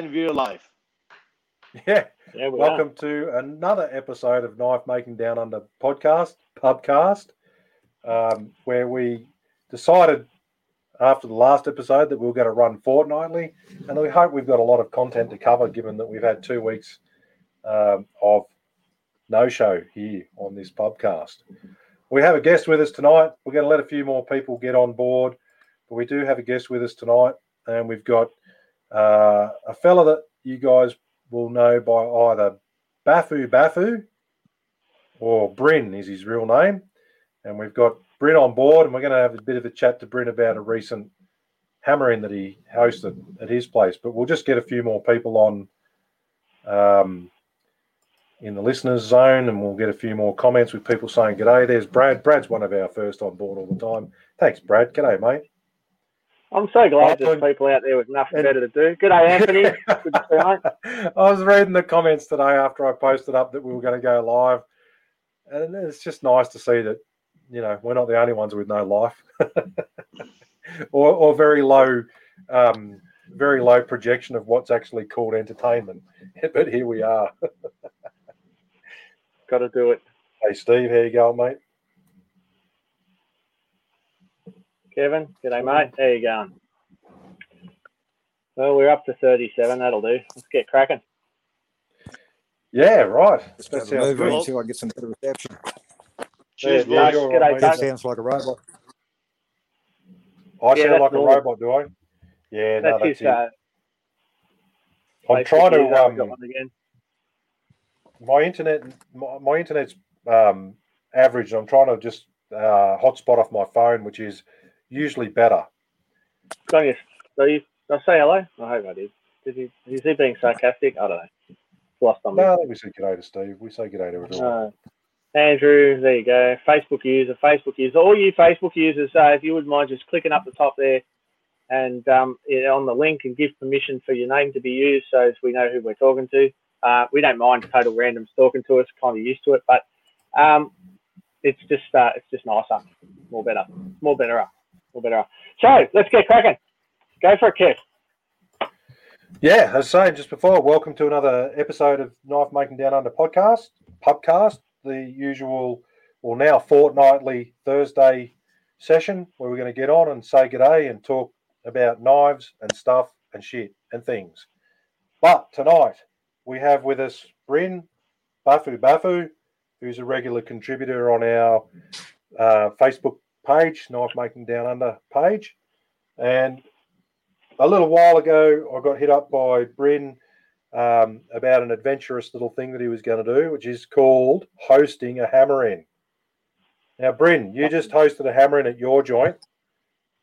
and real life. Yeah. Yeah, we Welcome to another episode of Knife Making Down Under podcast, pubcast, um, where we decided after the last episode that we were going to run fortnightly, and we hope we've got a lot of content to cover, given that we've had two weeks um, of no show here on this pubcast. We have a guest with us tonight. We're going to let a few more people get on board, but we do have a guest with us tonight, and we've got uh, a fella that you guys will know by either Bafu Bafu or Bryn is his real name. And we've got Bryn on board, and we're going to have a bit of a chat to Bryn about a recent hammering that he hosted at his place. But we'll just get a few more people on um, in the listeners' zone, and we'll get a few more comments with people saying g'day. There's Brad. Brad's one of our first on board all the time. Thanks, Brad. G'day, mate. I'm so glad there's people out there with nothing better to do. Good day, Anthony. Good to see. I was reading the comments today after I posted up that we were going to go live, and it's just nice to see that you know we're not the only ones with no life, or, or very low, um, very low projection of what's actually called entertainment. But here we are. Got to do it. Hey, Steve, how you going, mate? Kevin, good day, mate. How you going? Well, we're up to 37. That'll do. Let's get cracking. Yeah, right. Just That have a sounds move good. until I get some better reception. Cheers, Yeah, boys. G'day, right, mate. That Doug. sounds like a robot. I Yeah, sound that's like a robot, do I? Yeah, no, That's that's his. it. Uh, I'm trying to. Um, again. my internet my, my internet's um, average. I'm trying to just uh, hotspot off my phone, which is usually better. On your. Steve. Did I say hello? I hope I did. Did he? Is he being sarcastic? I don't know. It's lost on me. No, we say g'day to Steve. We say g'day to everyone. Uh, Andrew, there you go. Facebook user, Facebook user. All you Facebook users, uh, if you wouldn't mind just clicking up the top there and um, on the link and give permission for your name to be used so as we know who we're talking to. Uh, we don't mind total randoms talking to us, kind of used to it, but um, it's just uh, it's just nicer, more better, more better, better. So let's get cracking. Go for it, Kev. Yeah, as I saying just before, welcome to another episode of Knife Making Down Under podcast, pubcast, the usual, well, now fortnightly Thursday session where we're going to get on and say g'day and talk about knives and stuff and shit and things. But tonight we have with us Bryn Bafu Bafu, who's a regular contributor on our uh, Facebook page, Knife Making Down Under page. And a little while ago, I got hit up by Bryn um, about an adventurous little thing that he was going to do, which is called hosting a hammer in. Now, Bryn, you just hosted a hammer in at your joint.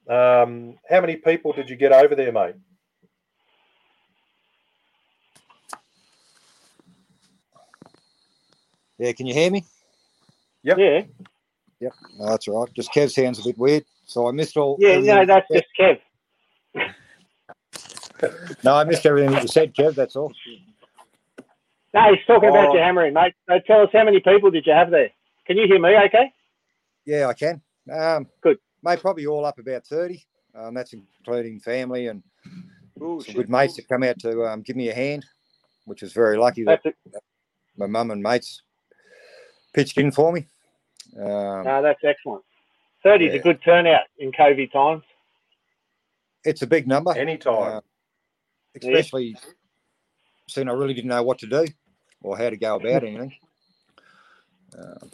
Um, how many people did you get over there, mate? Yeah, can you hear me? Yep. Yeah, No, that's all right. Just Kev sounds a bit weird. So I missed all. yeah, no, that's just Kev. No, I missed everything that you said, Kev. That's all. No, he's talking about Oh. your hammering, mate. So tell us how many people did you have there? Can you hear me? Okay. Yeah, I can. Um, Good. Mate, probably all up about 30. Um, that's including family and Ooh, some shit. good mates that come out to um, give me a hand, which was very lucky that That's my mum and mates pitched in for me. Um, No, that's excellent. 30 is a good turnout in COVID times. it's a big number. Anytime. Uh, especially seeing I really didn't know what to do or how to go about anything. Uh,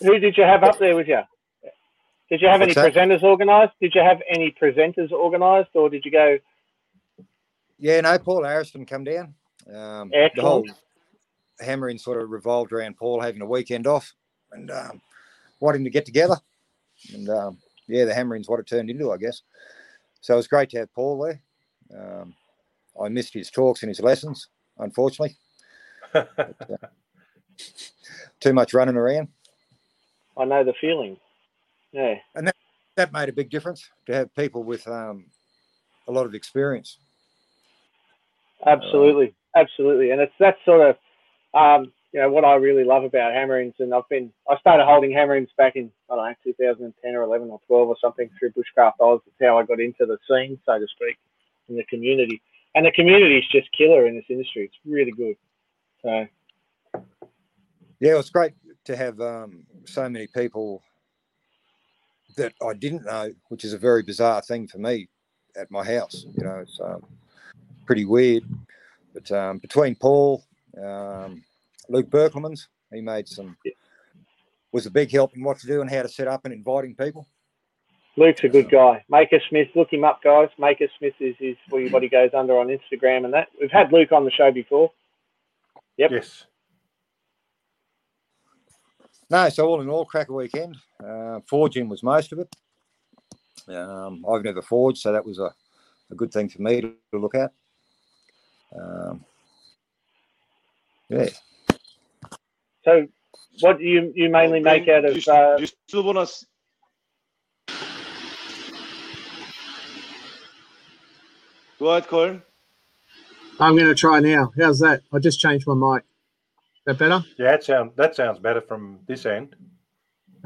Who did you have up there with you? Did you have any that? presenters organised? Did you have any presenters organised, or did you go? yeah, no, Paul Harrison come down. Um, the whole hammering sort of revolved around Paul having a weekend off and um, wanting to get together. And um, yeah, the hammering's what it turned into, I guess. So it was great to have Paul there. Um, I missed his talks and his lessons, unfortunately. Too much running around. I know the feeling. Yeah, And That that made a big difference to have people with um, a lot of experience. absolutely, absolutely, and it's that sort of, um, you know, what I really love about hammerings. And I've been, I started holding hammerings back in I don't know, 2010 or 11 or 12 or something through Bushcraft Oz. That's how I got into the scene, so to speak, in the community. and the community is just killer in this industry. It's really good. So Yeah, it was great to have um, so many people that I didn't know, which is a very bizarre thing for me at my house. You know, it's um, pretty weird. But um, between Paul, um, Luke Berkelmans, he made some was a big help in what to do and how to set up and inviting people. Luke's a good guy. Maker Smith, look him up, guys. Maker Smith is, is what he goes under on Instagram and that. We've had Luke on the show before. Yep. Yes. No, so all in all, cracker weekend. Uh, forging was most of it. Um, I've never forged, so that was a, a good thing for me to, to look at. Um, yeah. So, what do you you mainly make out of? Do you, Uh, do you still want to? Go ahead, Colin. I'm going to try now. How's that? I just changed my mic. Is that better? Yeah, that sound that sounds better from this end.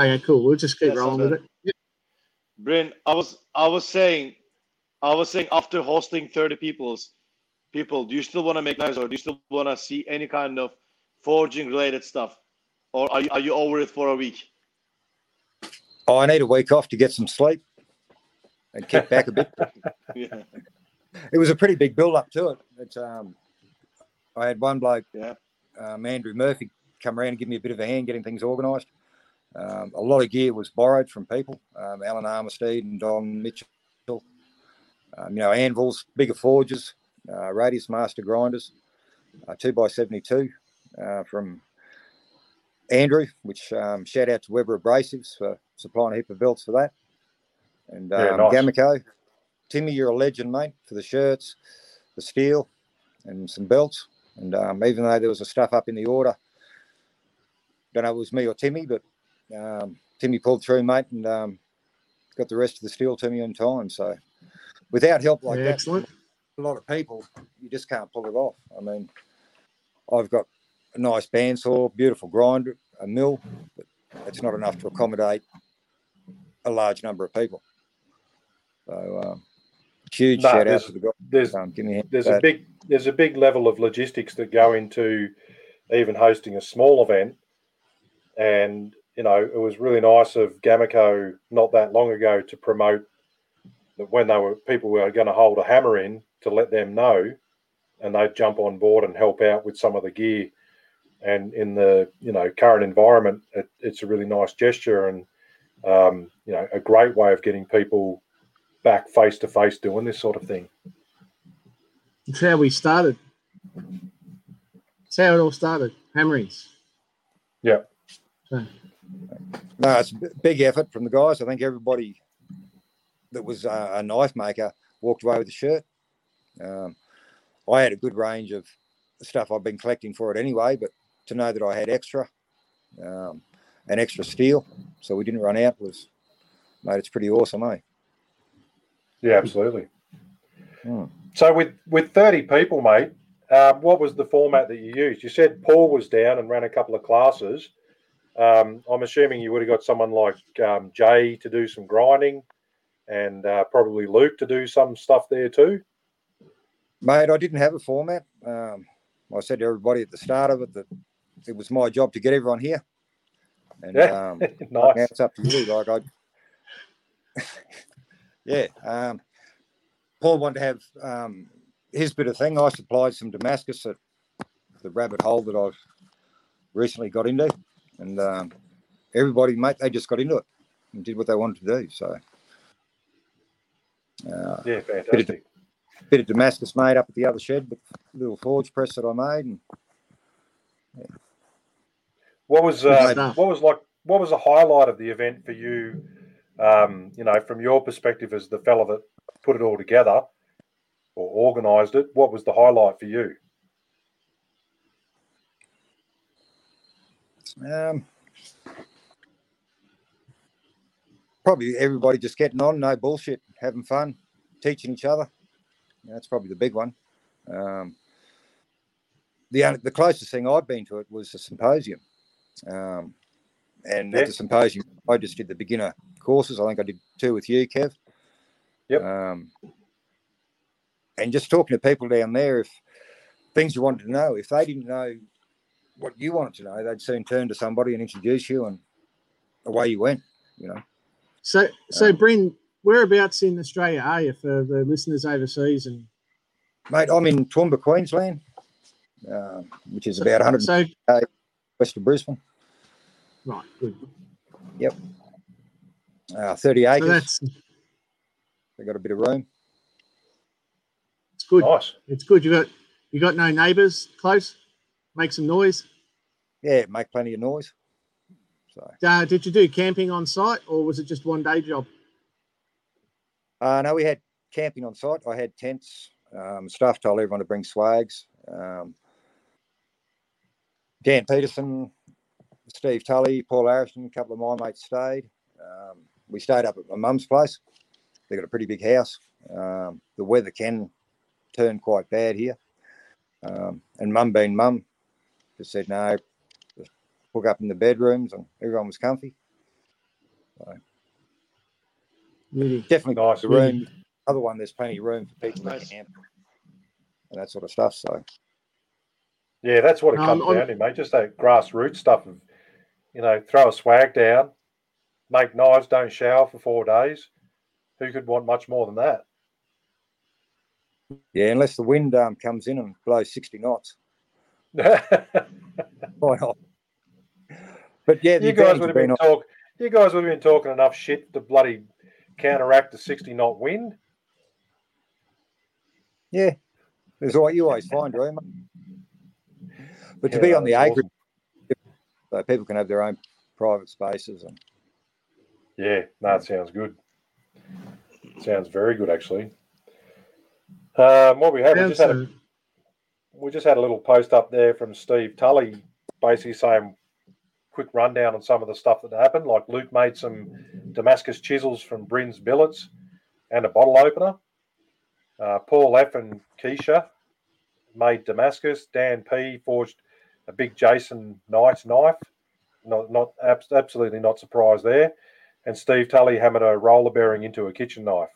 Okay, cool. We'll just keep That's rolling with it. Bryn, I was I was saying, I was saying after hosting thirty people's people, do you still want to make knives or do you still want to see any kind of forging related stuff, or are you, are you over it for a week? Oh, I need a week off to get some sleep and kick back a bit. Yeah. it was a pretty big build up to it. It's, um, I had one bloke, Yeah. um, Andrew Murphy, come around and give me a bit of a hand getting things organised. Um, a lot of gear was borrowed from people, um, Alan Armistead and Don Mitchell. Um, you know, anvils, bigger forges, uh, radius master grinders, uh, two by seventy-two uh, from Andrew. Which um, shout out to Weber Abrasives for supplying a heap of belts for that. And um, Yeah, nice. Gamico, Timmy, you're a legend, mate, for the shirts, the steel, and some belts. And um, even though there was a stuff up in the order, don't know if it was me or Timmy, but um, Timmy pulled through, mate, and um, got the rest of the steel to me on time. So without help like Yeah, that, excellent. a lot of people, you just can't pull it off. I mean, I've got a nice bandsaw, beautiful grinder, a mill, but it's not enough to accommodate a large number of people. So, um, huge No, shout out there's- to the guys. There's Um, give me a there's a big there's a big level of logistics that go into even hosting a small event and you know it was really nice of Gamico not that long ago to promote that when they were people were going to hold a hammer in to let them know and they'd jump on board and help out with some of the gear and in the you know current environment it, it's a really nice gesture and um, you know a great way of getting people back face to face doing this sort of thing It's how we started. It's how it all started. Hammerings. Yeah. So, No, it's a b- big effort from the guys. I think everybody that was uh, a knife maker walked away with a shirt. Um, I had a good range of stuff I've been collecting for it anyway, but to know that I had extra um, and extra steel, so we didn't run out was, mate, it's pretty awesome, eh? Yeah, absolutely. Hmm. So with with thirty people, mate, uh, what was the format that you used? You said Paul was down and ran a couple of classes. Um, I'm assuming you would have got someone like um, Jay to do some grinding, and uh, probably Luke to do some stuff there too. Mate, I didn't have a format. Um, I said to everybody at the start of it that it was my job to get everyone here. And Yeah. um, nice. now it's up to you. Like I, yeah. Um, Paul wanted to have um, his bit of thing. I supplied some Damascus at the rabbit hole that I've recently got into, and um, everybody, mate, they just got into it and did what they wanted to do. So, uh, Yeah, fantastic. bit of Damascus made up at the other shed with a little forge press that I made, and What was uh, what was like? What was a highlight of the event for you? Um, you know, from your perspective as the fella that put it all together or organised it, what was the highlight for you? Um, probably everybody just getting on, no bullshit, having fun, teaching each other. That's probably the big one. Um, the the closest thing I've been to it was a symposium, um, and Yeah. at the symposium I just did the beginner courses. I think I did two with you, Kev. Yep. Um, and just talking to people down there, if things you wanted to know, if they didn't know what you wanted to know, they'd soon turn to somebody and introduce you, and away you went. You know. So, so Um, Bryn, whereabouts in Australia are you for the listeners overseas? And Mate, I'm in Toowoomba, Queensland, uh, which is about 100 so, west of Brisbane. right, good. Uh, 30 So acres. that's They got a bit of room. it's good. Nice. It's good. You got you got no neighbours close. Make some noise. Yeah, make plenty of noise. So, Uh, did you do camping on site, or was it just one day job? uh, no, we had camping on site. I had tents. Um, staff told everyone to bring swags. Um, Dan Peterson, Steve Tully, Paul Harrison, a couple of my mates stayed. Um, we stayed up at my mum's place. They've got a pretty big house. Um, the weather can turn quite bad here. Um, and mum being mum, just said no, just hook up in the bedrooms and everyone was comfy. Really? Definitely Nice. the room. Other one, there's plenty of room for people Nice. to camp and that sort of stuff. So Yeah, that's what it Um, comes on- down to, mate. Just that grassroots stuff of, you know, throw a swag down, make knives, don't shower for four days. Who could want much more than that? yeah, unless the wind um, comes in and blows 60 knots, why not? But yeah, the you guys would have being been on, talk. You guys would have been talking enough shit to bloody counteract the sixty knot wind. yeah, there's what you always find, right? Mate? But to be on the that's acreage, so people can have their own private spaces and Yeah, no, it sounds good. Sounds very good, actually. Um, what we had, we just had a uh, we just had a little post up there from Steve Tully, basically saying quick rundown on some of the stuff that happened. Like Luke made some Damascus chisels from Bryn's billets and a bottle opener. Uh, Paul F and Keisha made Damascus. Dan P forged a big Jason Knight knife. Not, not abs- absolutely not surprised there. And Steve Tully hammered a roller bearing into a kitchen knife,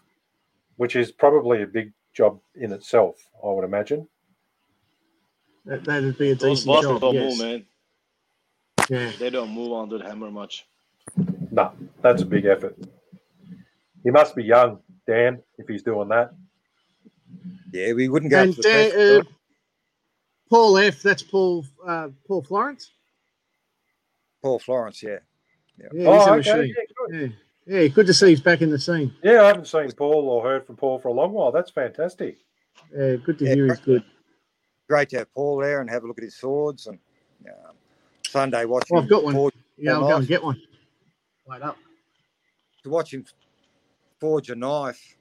which is probably a big job in itself, I would imagine. that, that'd be a Those decent bosses job. don't Yes. move, man. Yeah. They don't move onto the hammer much. No, that's a big effort. He must be young, Dan, if he's doing that. yeah, we wouldn't go And to the Dan, uh, Paul F. That's Paul uh, Paul Florence. Paul Florence, yeah. Yeah, he's oh, a okay. machine. Yeah, good. Yeah. yeah, good to see he's back in the scene. yeah, I haven't seen Paul or heard from Paul for a long while. That's fantastic. Yeah, good to Yeah, hear he's good. Great to have Paul there and have a look at his swords and um, Sunday watching Oh, I've got one. forge- Yeah, I'll Paul go and get one. Wait up. to watch him forge a knife,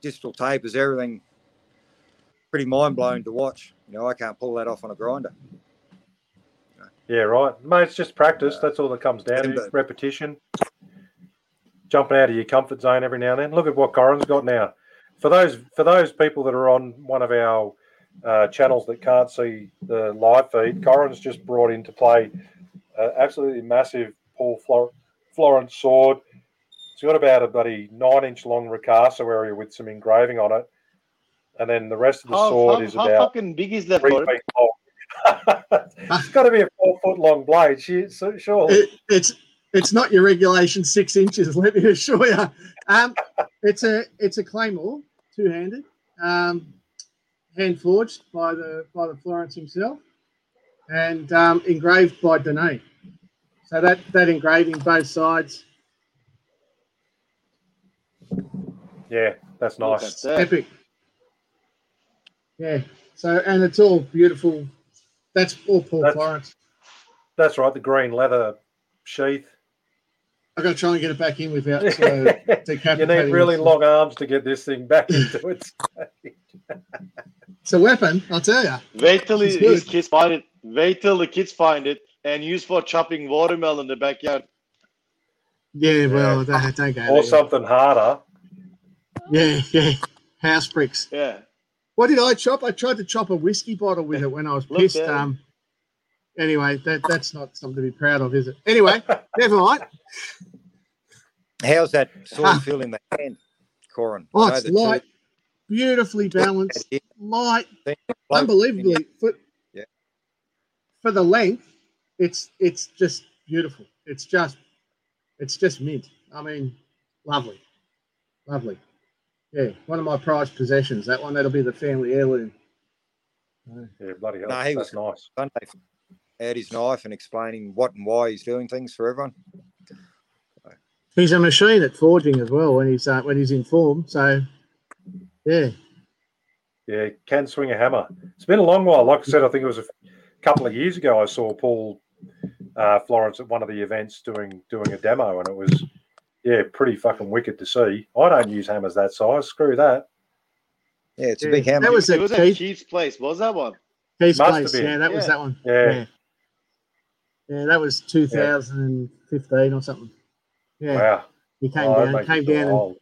digital tapers, everything pretty mind blowing to watch. You know, I can't pull that off on a grinder. Yeah, right. Mate, it's just practice. That's all that comes down to. Repetition. Jumping out of your comfort zone every now and then. Look at what Corin's got now. For those for those people that are on one of our uh, channels that can't see the live feed, Corin's just brought into play an absolutely massive Paul Flor- Florence sword. It's got about a bloody nine inch long ricasso area with some engraving on it. And then the rest of the How, sword how, is how about fucking big is that? three Bro? feet long. it's got to be a four foot long blade. She, so, sure. It, it's it's not your regulation six inches. Let me assure you. Um, it's a it's a claymore, two handed, um, hand forged by the by the Florence himself, and um, engraved by Danae. So that that engraving both sides, Yeah, that's nice. at that. epic. Yeah. So and it's all beautiful. That's all Paul That's- Florence. That's right. The green leather sheath. I got to try and get it back in without uh, you need really it. long arms to get this thing back into it. It's a weapon, I'll tell you. Wait till It's his, his good. kids find it. Wait till the kids find it and use for chopping watermelon in the backyard. Yeah, well, don't, don't go or there. something harder. Yeah, yeah. House bricks. Yeah. What did I chop? I tried to chop a whiskey bottle with it when I was pissed. Um. Anyway, that that's not something to be proud of, is it? Anyway, never mind. How's that sword Ah. feel in the hand, Corin? Oh, it's the two- light. beautifully balanced, light, unbelievably for, Yeah. for the length. It's it's just beautiful. It's just it's just mint. I mean, lovely, lovely. Yeah, one of my prized possessions. That one that'll be the family heirloom. Yeah, bloody hell. No, he That's nice. Sunday out his knife and explaining what and why he's doing things for everyone. He's a machine at forging as well when he's uh, when he's in form. So, yeah, Yeah, can swing a hammer. It's been a long while. Like I said, I think it was a couple of years ago. I saw Paul uh, Florence at one of the events doing doing a demo, and it was yeah, pretty fucking wicked to see. I don't use hammers that size. Screw that. Yeah, it's Yeah, a big hammer. that was it at was at Keith, Keith's place. What was that one? Keith's place. Yeah, that was that one. Yeah. Yeah, yeah, that was 2015 or something. Yeah, Wow. he came Oh, down, came down, and, old.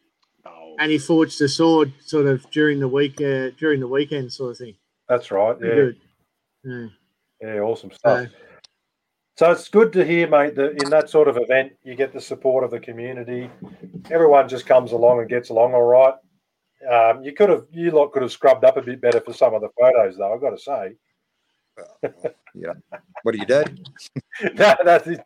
And he forged a sword sort of during the week, uh, during the weekend, sort of thing. That's right. Yeah. good. Yeah. Yeah, awesome stuff. So, So it's good to hear, mate, that in that sort of event, you get the support of the community. Everyone just comes along and gets along all right. Um, you could have, you lot could have scrubbed up a bit better for some of the photos, though. I've got to say. Yeah, what do you do? no, that's it.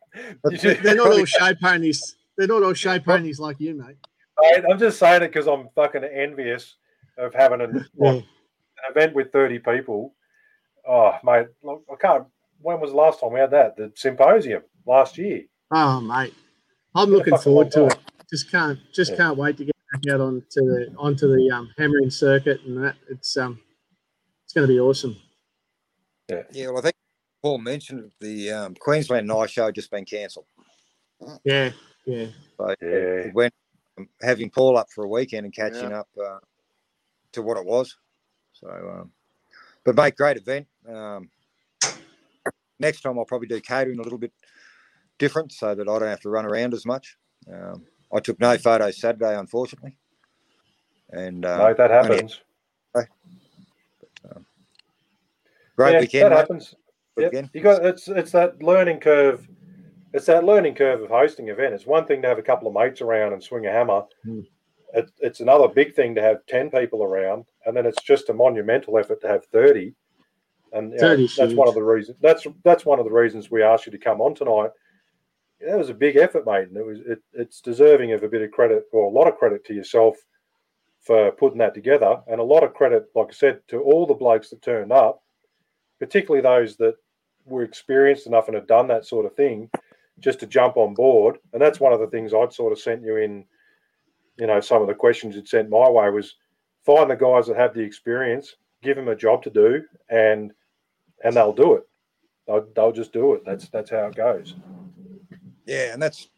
You should- they're not all show ponies. They're not all show ponies like you, mate. Mate, I'm just saying it because I'm fucking envious of having an, like, an event with 30 people. Oh, mate, look, I can't. When was the last time we had that? The symposium last year. Oh, mate, I'm Been a looking forward to it. Just can't, just Yeah. can't wait to get back out onto the onto the um, hammering circuit and that. It's um, it's going to be awesome. Yeah, Yeah. well, I think Paul mentioned the um, Queensland Knife Show just been cancelled. Yeah, yeah. So Yeah. it went having Paul up for a weekend and catching up uh, to what it was. So, um, but mate, great event. Um, next time I'll probably do catering a little bit different so that I don't have to run around as much. Um, I took no photos Saturday, unfortunately. And uh, mate, that only- happens. great yeah, weekend. That mate. happens. Yep. You got it's it's that learning curve. It's that learning curve of hosting event. It's one thing to have a couple of mates around and swing a hammer. Hmm. It, it's another big thing to have ten people around, and then it's just a monumental effort to have thirty. And you know, 30 that's one of the reasons. That's that's one of the reasons we asked you to come on tonight. That was a big effort, mate, and it was it, it's deserving of a bit of credit or a lot of credit to yourself for putting that together, and a lot of credit, like I said, to all the blokes that turned up particularly those that were experienced enough and had done that sort of thing, just to jump on board. And that's one of the things I'd sort of sent you in, you know, some of the questions you'd sent my way was find the guys that have the experience, give them a job to do, and and they'll do it. They'll, they'll just do it. That's that's how it goes. Yeah, and that's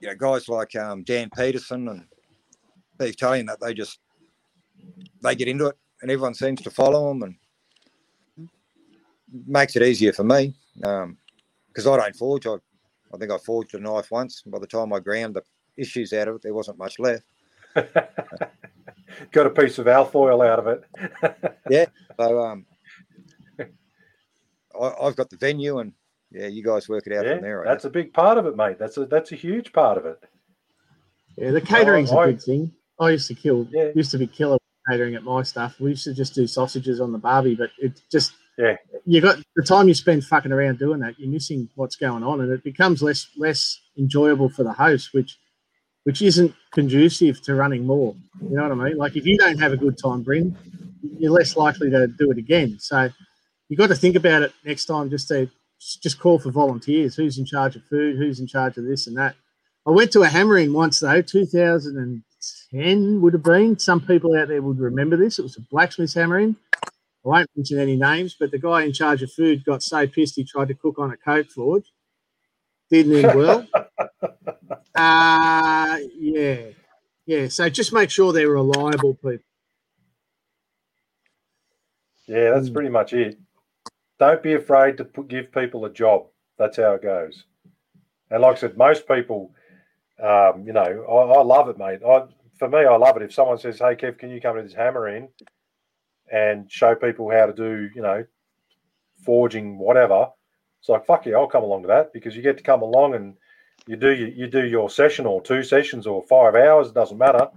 you know guys like um, Dan Peterson and Steve Tullian that they just they get into it, and everyone seems to follow them, and makes it easier for me because I don't forge. I I think I forged a knife once. and By the time I ground the issues out of it, there wasn't much left. Got a piece of alfoil out of it. Yeah. So um, I, I've got the venue, and yeah, you guys work it out yeah, from there. I that's a big part of it, mate. That's a that's a huge part of it. Yeah, the catering's oh, I- a big thing. I used to kill, Yeah. used to be killer catering at my stuff. We used to just do sausages on the barbie, but it just, Yeah. you got the time you spend fucking around doing that, you're missing what's going on, and it becomes less less enjoyable for the host, which which isn't conducive to running more. You know what I mean? Like if you don't have a good time, Bryn, you're less likely to do it again. So you got to think about it next time. Just to just call for volunteers. Who's in charge of food? Who's in charge of this and that? I went to a hammering once though, 2010 would have been. Some people out there would remember this. It was a blacksmith's hammering. I won't mention any names, but the guy in charge of food got so pissed he tried to cook on a coke forge. Didn't end well. uh yeah. Yeah. So just make sure they're reliable people. Yeah, that's Mm. pretty much it. Don't be afraid to put, give people a job. That's how it goes. And like I said, most people, um, you know, I, I love it, mate. I, for me, I love it. If someone says, "Hey, Kev, can you come to this hammer in and show people how to do, you know, forging, whatever?" It's like, "Fuck yeah, I'll come along to that," because you get to come along and you do you, you do your session or two sessions or five hours, it doesn't matter.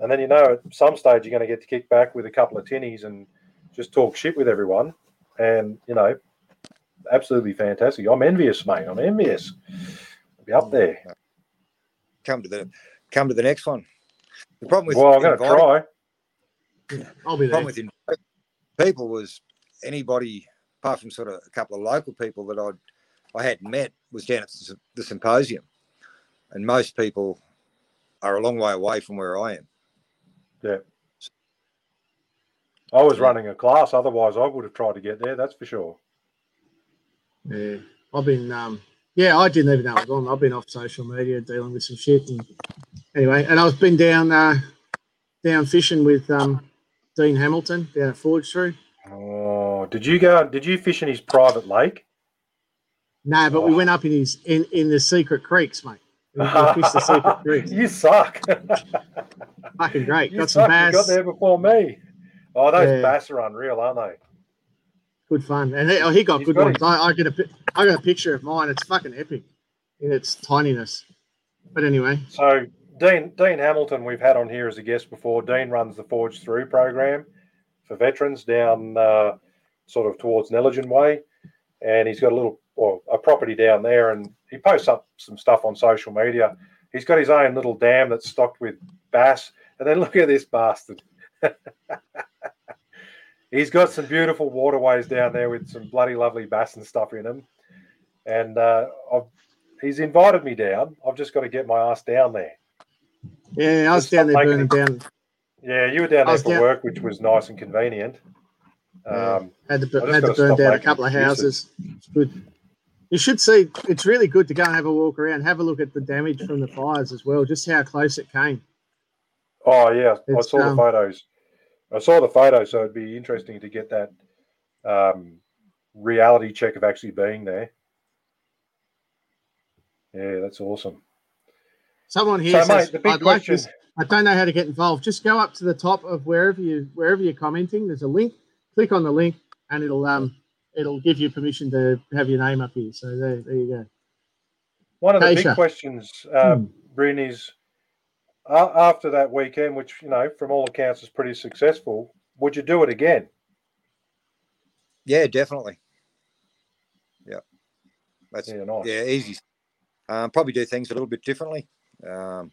and then you know at some stage you're going to get to kick back with a couple of tinnies and just talk shit with everyone, and you know, absolutely fantastic. I'm envious, mate. I'm envious. I'll be up there. Come to the come to the next one. The problem with Well, I'm going to inviting- try. I'll be the there. problem with inviting people was anybody apart from sort of a couple of local people that I'd I hadn't met was down at the- the symposium, and most people are a long way away from where I am. I was running a class, otherwise I would have tried to get there. That's for sure. Yeah, I've been. Um, yeah, I didn't even know it was on. I've been off social media dealing with some shit. And anyway, and I've been down uh, down fishing with um, Dean Hamilton down at Forge Through. Oh, did you go? Did you fish in his private lake? No, but we Oh. went up in his in, in the secret creeks, mate. We, we the secret creeks. you suck. Fucking great. you Got some suck. You got there before me. Oh, those Yeah. bass are unreal, aren't they? Good fun. And he, oh, he got He's good got ones. I, I get a I got a picture of mine. It's fucking epic in its tininess. But anyway, So Dean Dean Hamilton, we've had on here as a guest before. Dean runs the Forge Through program for veterans down uh, sort of towards Nelligen Way, and he's got a little or a property down there, and he posts up some stuff on social media. He's got his own little dam that's stocked with bass, and then look at this bastard. he's got some beautiful waterways down there with some bloody lovely bass and stuff in them, and uh, I've, he's invited me down. I've just got to get my ass down there. yeah, I was down there burning down. Yeah, you were down there for down- work, which was nice and convenient. Yeah. Um, Had to, had to burn down a couple of houses. It's good. You should see. It's really good to go and have a walk around, have a look at the damage from the fires as well, just how close it came. oh yeah, I saw um, the photos. I saw the photo, so it'd be interesting to get that um, reality check of actually being there. Yeah, that's awesome. Someone here so, mate, says, the big "I'd like question. this. I don't know how to get involved. Just go up to the top of wherever you wherever you're commenting. There's a link. Click on the link, and it'll um it'll give you permission to have your name up here. So there, there you go. One of the big questions, uh, Hmm. Bryn, is after that weekend, which you know, from all accounts, is pretty successful. Would you do it again? Yeah, definitely. Yeah, that's Yeah, nice. yeah easy. Um, probably do things a little bit differently. Um,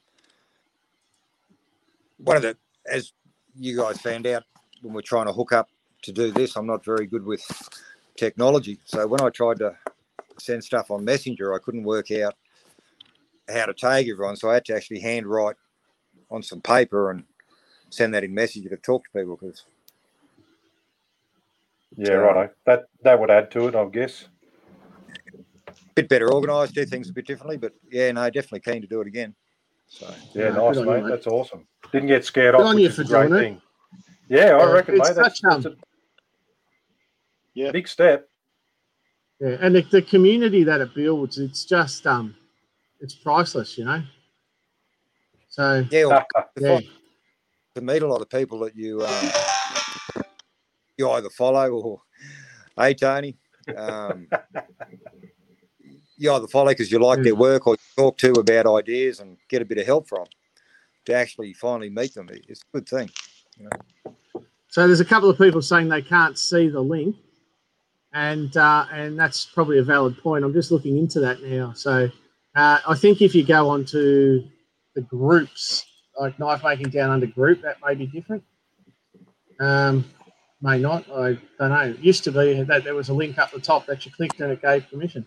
one of the, as you guys found out when we're trying to hook up to do this, I'm not very good with technology. So when I tried to send stuff on Messenger, I couldn't work out how to tag everyone. So I had to actually handwrite on some paper and send that in Messenger to talk to people because Yeah, So- righto. That that would add to it, I guess. A bit better organised, do things a bit differently. But yeah, no, definitely keen to do it again. So Yeah, Yeah, nice, mate. you, mate. That's awesome. Didn't get scared Good off, on which you is for a great doing it. thing. Yeah, I Yeah, reckon, it's mate. That's, such, um, that's a Yeah. big step. Yeah, and the, the community that it builds, it's just um, it's priceless, you know. So yeah, well, yeah, to meet a lot of people that you um, you either follow or hey Tony, um, you either follow because you like their work or talk to about ideas and get a bit of help from. To actually finally meet them, it's a good thing. so there's a couple of people saying they can't see the link, and uh, and that's probably a valid point. I'm just looking into that now. So uh, I think if you go onto the groups, like knife making down under group, that may be different. Um, may not. I don't know. It used to be that there was a link up the top that you clicked and it gave permission.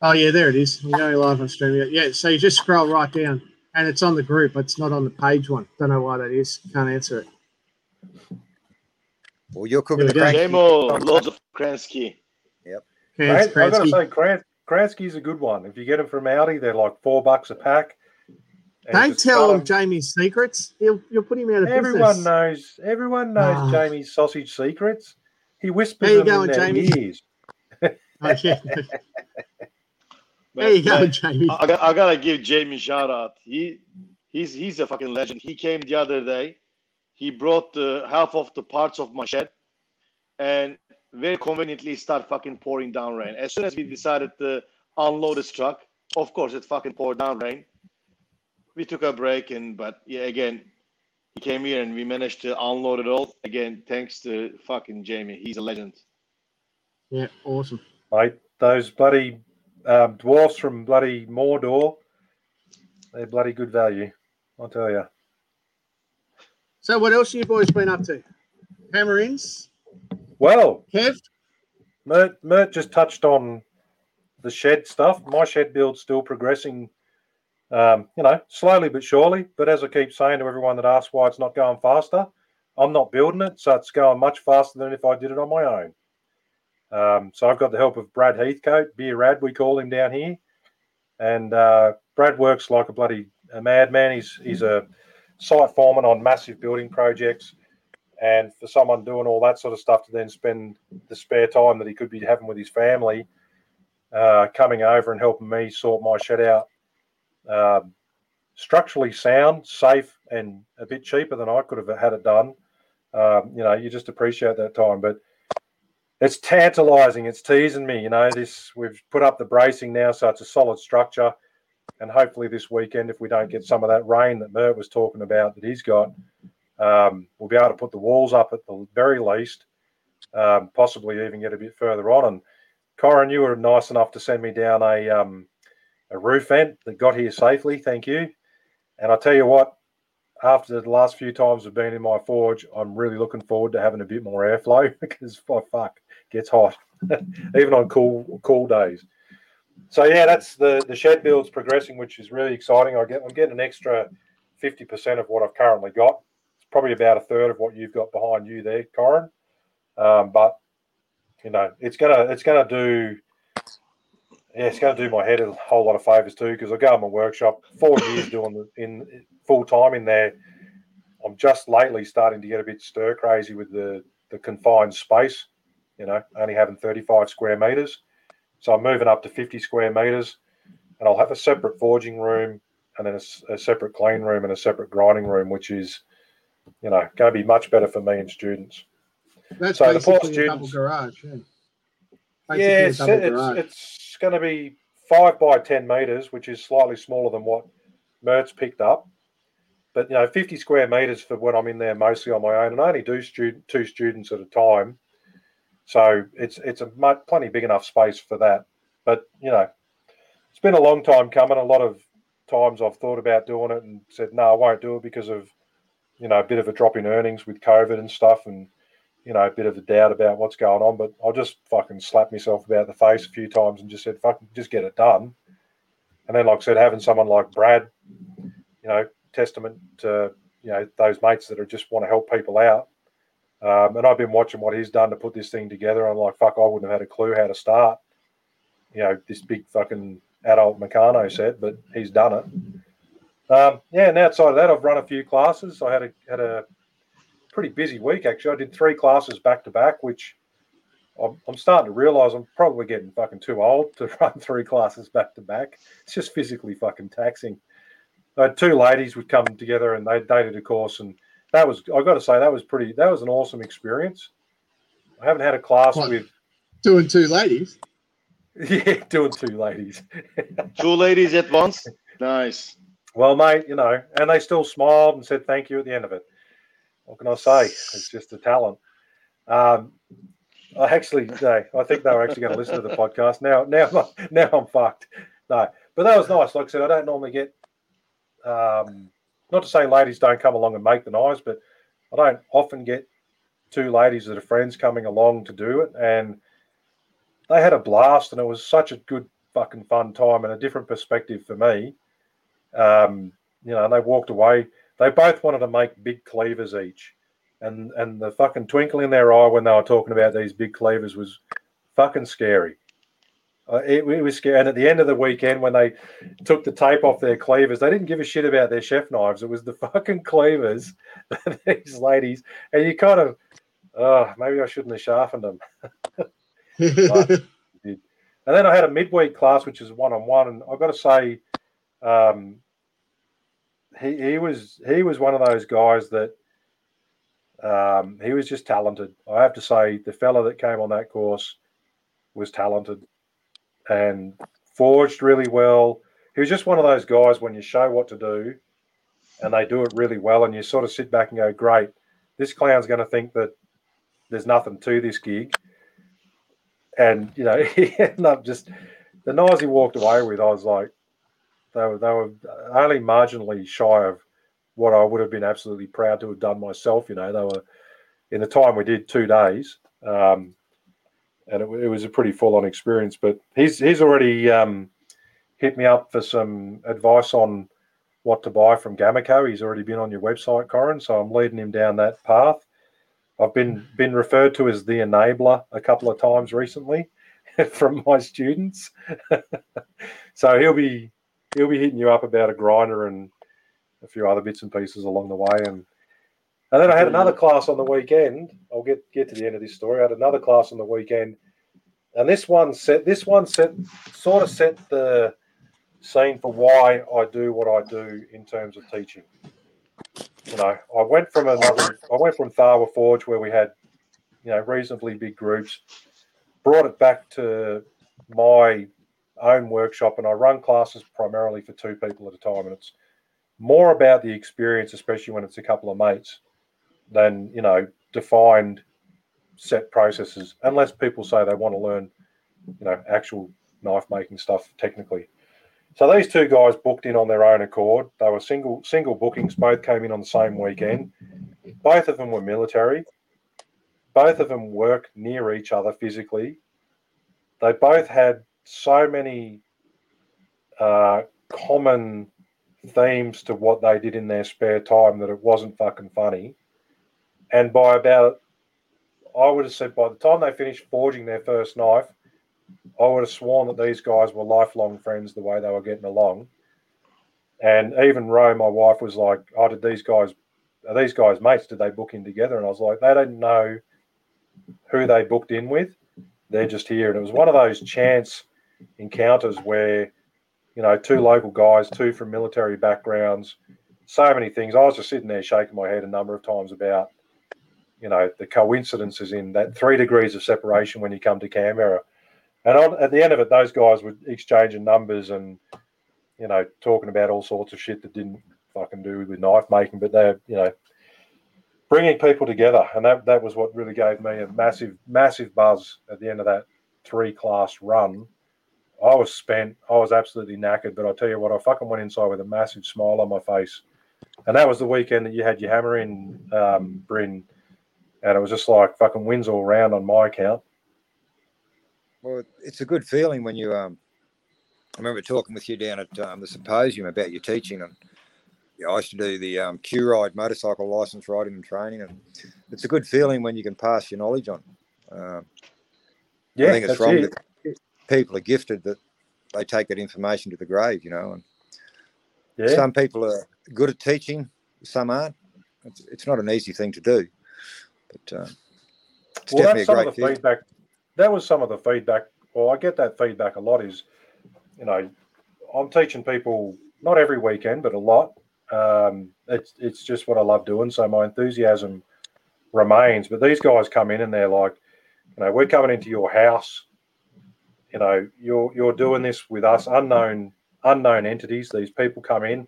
Oh yeah, there it is. I'm going live on stream. Yeah, so you just scroll right down, and it's on the group. It's not on the page one. Don't know why that is. Can't answer it. Well, you're cooking There the we go. crank. Loads of Kransky. Kran- I've got to say, Kran- Kransky's a good one. If you get them from Aldi, they're like four bucks a pack. And Don't tell cut him 'em. Jamie's secrets. He'll you'll put him out of Everyone business. knows. Everyone knows Ah. Jamie's sausage secrets. He whispers There you them go, in their Jamie. ears. Oh, yeah. There you go, man, Jamie. I, got, I gotta give Jamie a shout out. He he's he's a fucking legend. He came the other day. He brought the half of the parts of my shed, and very conveniently start fucking pouring down rain. As soon as we decided to unload this truck, of course it fucking poured down rain. we took a break and but yeah, again, he came here and we managed to unload it all. Again, thanks to fucking Jamie. He's a legend. Yeah, awesome. mate. Those bloody um, dwarfs from bloody Mordor, they're bloody good value. I'll tell you. So, what else have you boys been up to? Hammer ins, Well, Kev. Mert, Mert just touched on the shed stuff. My shed build's still progressing, um, you know, slowly but surely. But as I keep saying to everyone that asks why it's not going faster, I'm not building it, so it's going much faster than if I did it on my own. Um, so I've got the help of Brad Heathcote, Beer Rad, we call him down here, and uh, Brad works like a bloody a madman. He's he's a site foreman on massive building projects. And for someone doing all that sort of stuff to then spend the spare time that he could be having with his family, uh, coming over and helping me sort my shed out, um, structurally sound, safe, and a bit cheaper than I could have had it done. Um, you know, you just appreciate that time. But it's tantalizing. It's teasing me. You know, this we've put up the bracing now, so it's a solid structure. And hopefully this weekend, if we don't get some of that rain that Mert was talking about that he's got, um, we'll be able to put the walls up at the very least, um, possibly even get a bit further on. And Corin, you were nice enough to send me down a um, a roof vent that got here safely. Thank you. And I tell you what, after the last few times I've been in my forge, I'm really looking forward to having a bit more airflow because oh, fuck, gets hot, even on cool cool days. So yeah, that's the the shed build's progressing, which is really exciting. I get I'm getting an extra fifty percent of what I've currently got. Probably about a third of what you've got behind you there, Corin. Um, but you know, it's gonna it's gonna do yeah, it's going to do my head a whole lot of favors too because I go in my workshop four years doing the, in full time in there. I'm just lately starting to get a bit stir crazy with the the confined space. You know, only having 35 square meters, so I'm moving up to 50 square meters, and I'll have a separate forging room and then a, a separate clean room and a separate grinding room, which is, you know, going to be much better for me and students. That's So the poor basically a double students- garage. Yeah, Basically yeah, it's, it's, it's going to be five by ten meters, which is slightly smaller than what Mert's picked up. But you know, fifty square meters for when I'm in there mostly on my own, and I only do student two students at a time, so it's it's a mu- plenty big enough space for that. But you know, it's been a long time coming. A lot of times I've thought about doing it and said no, I won't do it because of you know a bit of a drop in earnings with COVID and stuff, and you know, a bit of a doubt about what's going on, but I'll just fucking slap myself about the face a few times and just said, fucking just get it done. And then, like I said, having someone like Brad, you know, testament to, you know, those mates that are just want to help people out. Um, and I've been watching what he's done to put this thing together. I'm like, fuck, I wouldn't have had a clue how to start, you know, this big fucking adult Meccano set, but he's done it. Um, yeah, and outside of that, I've run a few classes. I had a had a pretty busy week actually. I did three classes back to back, which I'm, I'm starting to realize I'm probably getting fucking too old to run three classes back to back. It's just physically fucking taxing. I had two ladies would come together and they they did a course, and that was I got to say that was pretty. That was an awesome experience. I haven't had a class What? with Doing two ladies. yeah doing two ladies. Two ladies at once. Nice. Well, mate, you know, and they still smiled and said thank you at the end of it. What can I say? It's just a talent. Um, I actually, no, I think they were actually going to listen to the podcast. Now, now, now I'm fucked. No, but that was nice. Like I said, I don't normally get. Um, not to say ladies don't come along and make the knives, but I don't often get two ladies that are friends coming along to do it, and they had a blast, and it was such a good fucking fun time and a different perspective for me. Um, you know, and they walked away. They both wanted to make big cleavers each, and and the fucking twinkle in their eye when they were talking about these big cleavers was fucking scary. Uh, it, it was scary. And at the end of the weekend, when they took the tape off their cleavers, they didn't give a shit about their chef knives. It was the fucking cleavers that these ladies, and you kind of, oh, maybe I shouldn't have sharpened them. And then I had a midweek class, which is one on one, and I've got to say, um, he he was he was one of those guys that um, he was just talented. I have to say, the fella that came on that course was talented and forged really well, he was just one of those guys when you show what to do, and they do it really well, and you sort of sit back and go, "Great, this clown's going to think that there's nothing to this gig," and you know he ended up just the knives he walked away with. I was like, they were they were only marginally shy of what I would have been absolutely proud to have done myself. You know, they were in the time we did two days. Um, and it, it, was a pretty full on experience. But he's he's already um, hit me up for some advice on what to buy from Gameco. He's already been on your website, Corin, so I'm leading him down that path. I've been been referred to as the enabler a couple of times recently from my students. so he'll be he'll be hitting you up about a grinder and a few other bits and pieces along the way. And and then I had another class on the weekend. I'll get get to the end of this story. I had another class on the weekend, and this one set this one set sort of set the scene for why I do what I do in terms of teaching. You know, I went from another, I went from Tharwa Forge where we had, you know, reasonably big groups, brought it back to my own workshop, and I run classes primarily for two people at a time, and it's more about the experience, especially when it's a couple of mates, than you know defined set processes. Unless people say they want to learn, you know, actual knife making stuff technically. So these two guys booked in on their own accord. They were single single bookings. Both came in on the same weekend. Both of them were military. Both of them work near each other physically. They both had so many uh, common themes to what they did in their spare time that it wasn't fucking funny. And by about, I would have said by the time they finished forging their first knife, I would have sworn that these guys were lifelong friends the way they were getting along. And even Ro, my wife, was like, "Oh, did these guys are these guys mates? Did they book in together?" And I was like, "They don't know who they booked in with. They're just here." And it was one of those chance encounters where, you know, two local guys, two from military backgrounds, so many things. I was just sitting there shaking my head a number of times about, you know, the coincidences in that three degrees of separation when you come to Canberra and on, at the end of it, those guys were exchanging numbers and, you know, talking about all sorts of shit that didn't fucking do with knife making, but they're, you know, bringing people together. And that, that was what really gave me a massive, massive buzz at the end of that three class run. I was spent. I was absolutely knackered, but I tell you what, I fucking went inside with a massive smile on my face. And that was the weekend that you had your hammer in, um, Bryn. And it was just like fucking wins all round on my account. Well, it's a good feeling when you. Um, I remember talking with you down at um, the symposium about your teaching, and you know, I used to do the um, Q ride motorcycle license riding and training, and it's a good feeling when you can pass your knowledge on. Um, yeah, I think it's wrong it. that people are gifted that they take that information to the grave, you know. And yeah. some people are good at teaching, some aren't. It's, it's not an easy thing to do, but uh, it's well, definitely a great feedback that was some of the feedback. Well, I get that feedback a lot. Is you know, I'm teaching people not every weekend, but a lot. Um, it's it's just what I love doing. So my enthusiasm remains. But these guys come in and they're like, you know, we're coming into your house. You know, you're you're doing this with us, unknown unknown entities. These people come in.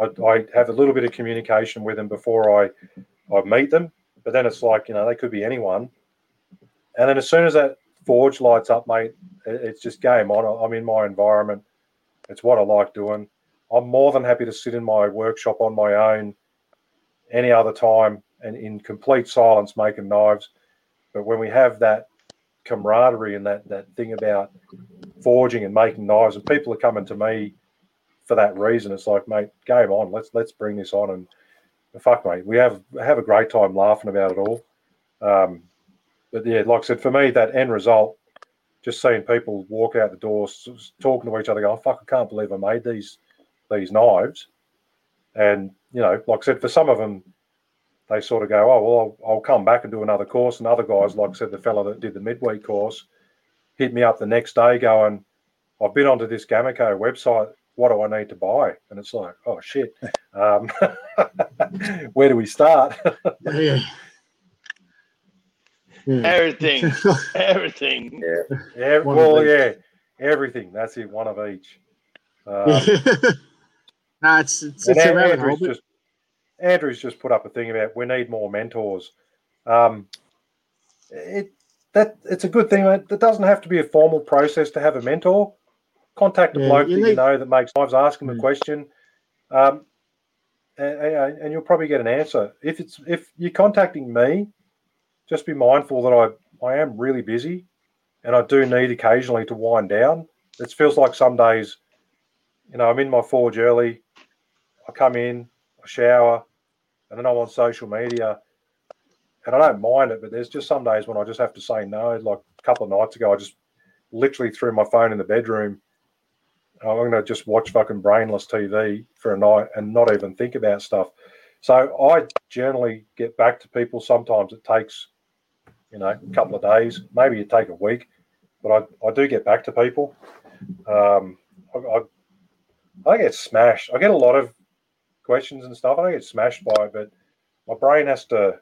I, I have a little bit of communication with them before I I meet them. But then it's like you know they could be anyone. And then as soon as that forge lights up, mate, it's just game on. I'm in my environment. It's what I like doing. I'm more than happy to sit in my workshop on my own any other time and in complete silence making knives. But when we have that camaraderie and that that thing about forging and making knives, and people are coming to me for that reason, it's like, mate, game on. Let's let's bring this on and fuck, mate. We have have a great time laughing about it all. Um, but yeah, like I said, for me, that end result, just seeing people walk out the door, talking to each other, going, "Fuck, I can't believe I made these these knives," and you know, like I said, for some of them, they sort of go, "Oh, well, I'll, I'll come back and do another course." And other guys, like I said, the fellow that did the midweek course, hit me up the next day, going, "I've been onto this Gameco website. What do I need to buy?" And it's like, "Oh shit, um, where do we start?" yeah. Hmm. Everything. Everything. Yeah. yeah well, yeah. Everything. That's it. One of each. Um, no, it's it's, it's a An- rabbit hole. Just Andrew's just put up a thing about we need more mentors. Um, it that it's a good thing. It doesn't have to be a formal process to have a mentor. Contact a Yeah, bloke you that you know that makes knives. Ask him a Mm. question, um, and, and and you'll probably get an answer. If it's if you're contacting me, just be mindful that I I am really busy, and I do need occasionally to wind down. It feels like some days, you know, I'm in my forge early. I come in, I shower, and then I'm on social media. And I don't mind it, but there's just some days when I just have to say no. Like a couple of nights ago, I just literally threw my phone in the bedroom. I'm going to just watch fucking brainless TV for a night and not even think about stuff. So I generally get back to people. Sometimes it takes, you know, a couple of days. Maybe it take a week, but I, I do get back to people. Um, I, I, I get smashed. I get a lot of questions and stuff. I don't get smashed by it, but my brain has to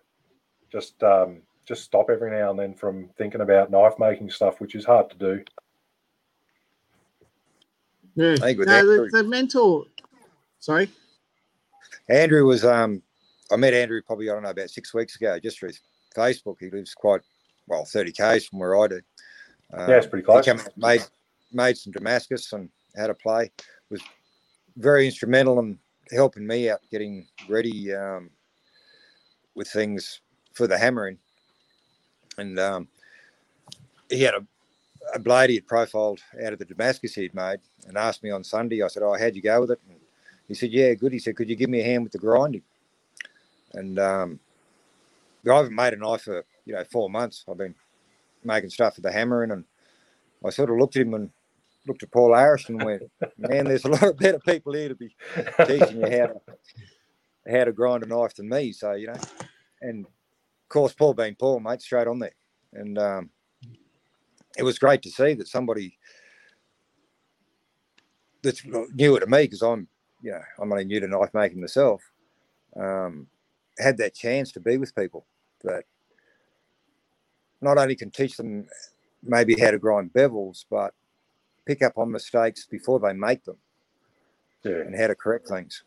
just um, just stop every now and then from thinking about knife making stuff, which is hard to do. yeah, I think with no, Andrew- the, the mentor. Sorry. Andrew was um I met Andrew probably I don't know about six weeks ago just through Facebook. He lives quite well thirty k's from where I do. Um, Yeah, it's pretty close. He came made made some Damascus and how to play. Was very instrumental in helping me out getting ready um, with things for the hammering. And um, he had a, a blade he had profiled out of the Damascus he'd made and asked me on Sunday. I said, "Oh, how'd you go with it?" And he said, "Yeah, good." He said, "Could you give me a hand with the grinding?" And um, I haven't made a knife for you know four months. I've been making stuff for the hammering, and I sort of looked at him and looked at Paul Harris and went, "Man, there's a lot of better people here to be teaching you how to how to grind a knife than me." So you know, and of course, Paul being Paul, mate, straight on there, and um, it was great to see that somebody that's newer to me because I'm, you know, I'm only new to knife making myself, um, had that chance to be with people that not only can teach them maybe how to grind bevels, but pick up on mistakes before they make them Yeah. and how to correct things.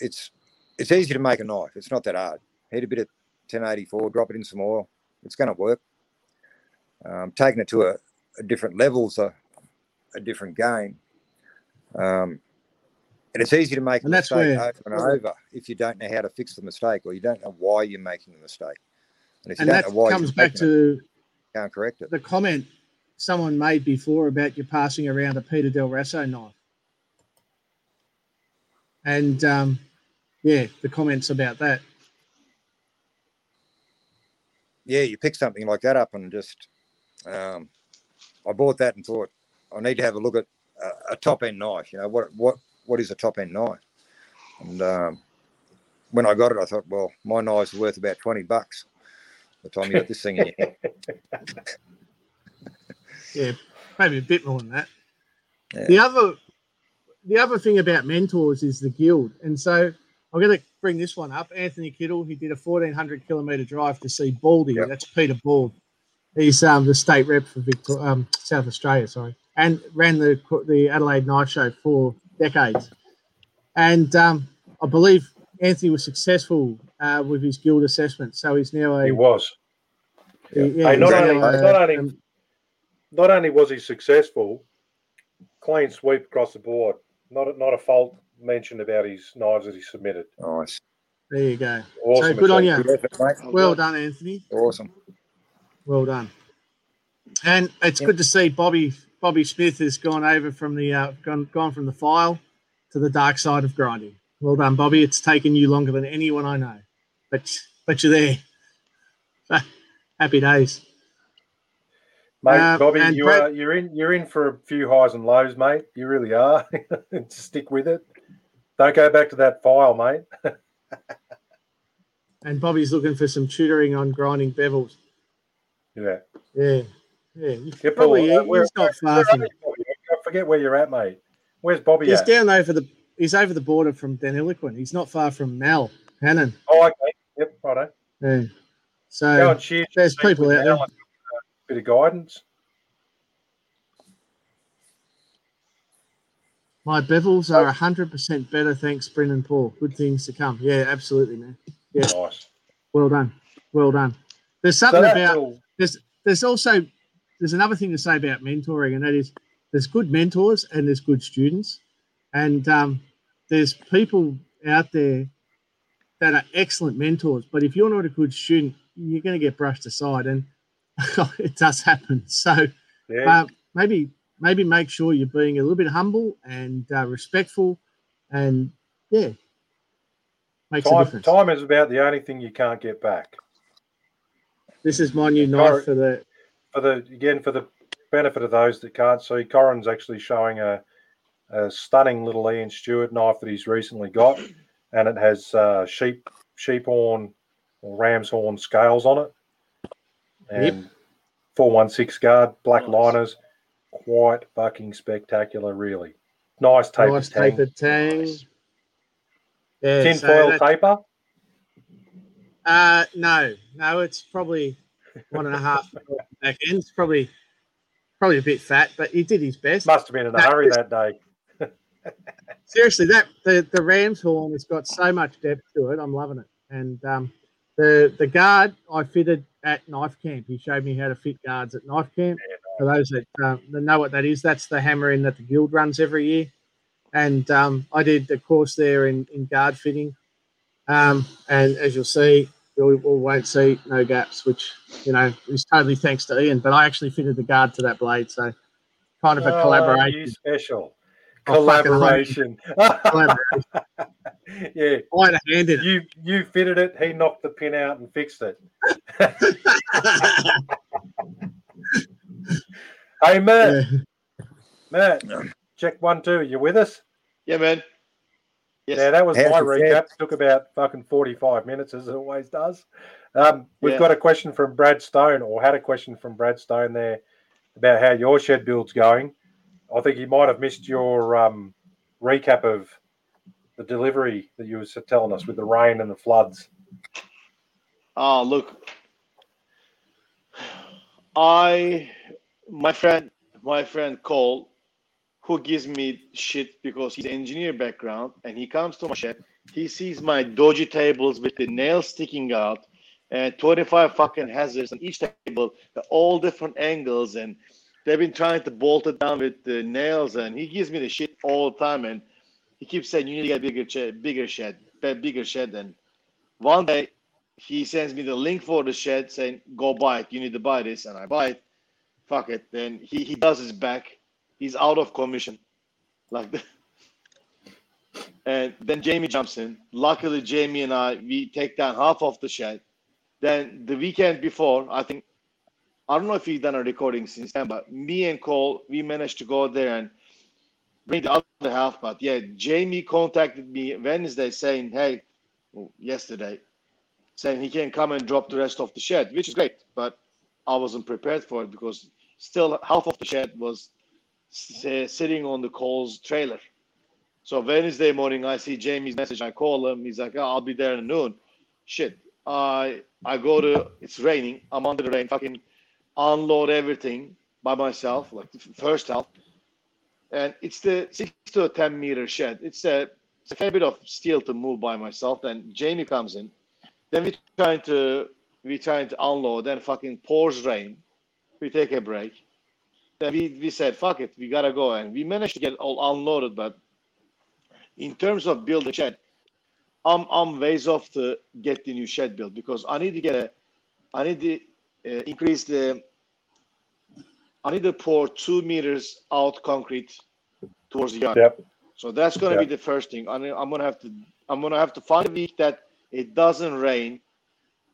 It's it's easy to make a knife. It's not that hard. Heat a bit of 1084, drop it in some oil. It's going to work. Um, taking it to a, a different level's a, a different game. Um, and it's easy to make a And mistake where- over and over if you don't know how to fix the mistake or you don't know why you're making the mistake. And if you And don't that know why comes you're back making it, to can't correct it. the comment someone made before about you passing around a Peter Del Raso knife. And um, yeah, the comments about that. yeah, you pick something like that up and just, um, I bought that and thought I need to have a look at a, a top end knife. You know what what what is a top end knife? And um, when I got it, I thought, well, my knives knife's worth about twenty bucks. By the time you got this thing in your hand. Yeah, maybe a bit more than that. Yeah. The other, the other thing about mentors is the guild, and so I'm going to bring this one up. Anthony Kittle, he did a 1400 kilometer drive to see Baldy. Yep. That's Peter Bald. He's um, the state rep for Victor, um, South Australia, sorry, and ran the the Adelaide Knife Show for decades. And um, I believe Anthony was successful uh, with his guild assessment, so he's now a He was. he- yeah, Hey, not only- a- not only- um, Not only was he successful, clean sweep across the board. Not a, not a fault mentioned about his knives that he submitted. Nice. there you go. Awesome. so good on you. Good effort, mate. Well done, Anthony. Awesome. Well done. And it's good to see Bobby Bobby Smith has gone over from the uh, gone gone from the file to the dark side of grinding. Well done, Bobby. It's taken you longer than anyone I know, but but you're there. Happy days. Mate, Uh, Bobby, you Brad- are you're in you're in for a few highs and lows, mate. You really are. Stick with it. Don't go back to that file, mate. And Bobby's looking for some tutoring on grinding bevels. Yeah. Yeah, yeah. Yeah, probably Paul, uh, he's where- not far Where from. you, I forget where you're at, mate. Where's Bobby He's at? down over the. He's over the border from Deniliquin. He's not far from Mal Hannon. Oh, okay. Yep, righto. Yeah. So there's people out there. Bit of guidance. My bevels are hundred percent better, thanks, Brendan Paul. Good things to come. Yeah, absolutely, man. Yeah. Nice. Well done. Well done. There's something that's about all. there's there's also there's another thing to say about mentoring, and that is there's good mentors and there's good students, and um, there's people out there that are excellent mentors. But if you're not a good student, you're going to get brushed aside, and it does happen. So Yeah. uh, maybe maybe make sure you're being a little bit humble and uh, respectful, and yeah, makes a time, difference. time is about the only thing you can't get back. This is my new Cor- knife for the For the again, for the benefit of those that can't see, Corin's actually showing a, a stunning little Ian Stewart knife that he's recently got, and it has uh, sheep sheep horn or ram's horn scales on it, and four one six guard, black Nice. liners, quite fucking spectacular, really. Nice taper nice tang. tapered tang. Yeah, tin so foil that- taper. Uh, no, no, it's probably one and a half back end. It's probably probably a bit fat, but he did his best. Must have been in a No, hurry it's- that day. Seriously, that the the ram's horn has got so much depth to it. I'm loving it. And um, the the guard I fitted at knife camp. He showed me how to fit guards at knife camp. For those that, um, that know what that is, that's the hammer in that the guild runs every year. And um, I did the course there in, in guard fitting. Um, and as you'll see, we, we won't see no gaps, which you know is totally thanks to Ian. But I actually fitted the guard to that blade, so kind of a Oh, collaboration. special. Fucking Collaboration. collaboration. yeah. I had a hand in it. You you fitted it, he knocked the pin out and fixed it. Hey Matt, Yeah. Matt, check one two. You with us? Yeah, man. Yes. Yeah, that was How's my your recap. Took about fucking forty-five minutes as it always does. Um, we've Yeah. got a question from Brad Stone, or had a question from Brad Stone there about how your shed build's going. I think he might have missed your um, recap of the delivery that you were telling us with the rain and the floods. Ah, look. I, my friend, my friend Cole, who gives me shit because he's engineer background, and he comes to my shed. He sees my dodgy tables with the nails sticking out, and 25 fucking hazards on each table, all different angles, and they've been trying to bolt it down with the nails, and he gives me the shit all the time, and he keeps saying you need to get bigger shed, bigger shed, bigger shed, and one day he sends me the link for the shed saying go buy it you need to buy this and i buy it. Fuck it. Then he, he does his back. He's out of commission. Like the, and then jamie jumps in. Luckily jamie and i we take down half of the shed. Then the weekend before i think i don't know if we've done a recording since then but me and cole we managed to go there and bring the other half but yeah jamie contacted me wednesday saying hey yesterday saying he can come and drop the rest of the shed, which is great. But I wasn't prepared for it because still half of the shed was uh, sitting on the Cole's trailer. So Wednesday morning, I see Jamie's message. I call him. He's like, oh, "I'll be there at noon." Shit. I I go to. It's raining. I'm under the rain. Fucking unload everything by myself, like the first half. And it's the six to ten meter shed. It's a it's a fair bit of steel to move by myself. Then Jamie comes in. Then we trying to we trying to unload. Then fucking pours rain. We take a break. Then we, we said fuck it, we gotta go, and we managed to get all unloaded. But in terms of building shed, I'm I'm ways off to get the new shed built because I need to get a I need to Uh, increase the I need to pour two meters out concrete towards the yard. Yep. So that's going to Yeah. be the first thing. I mean, I'm going to have to I'm going to have to find a week that it doesn't rain,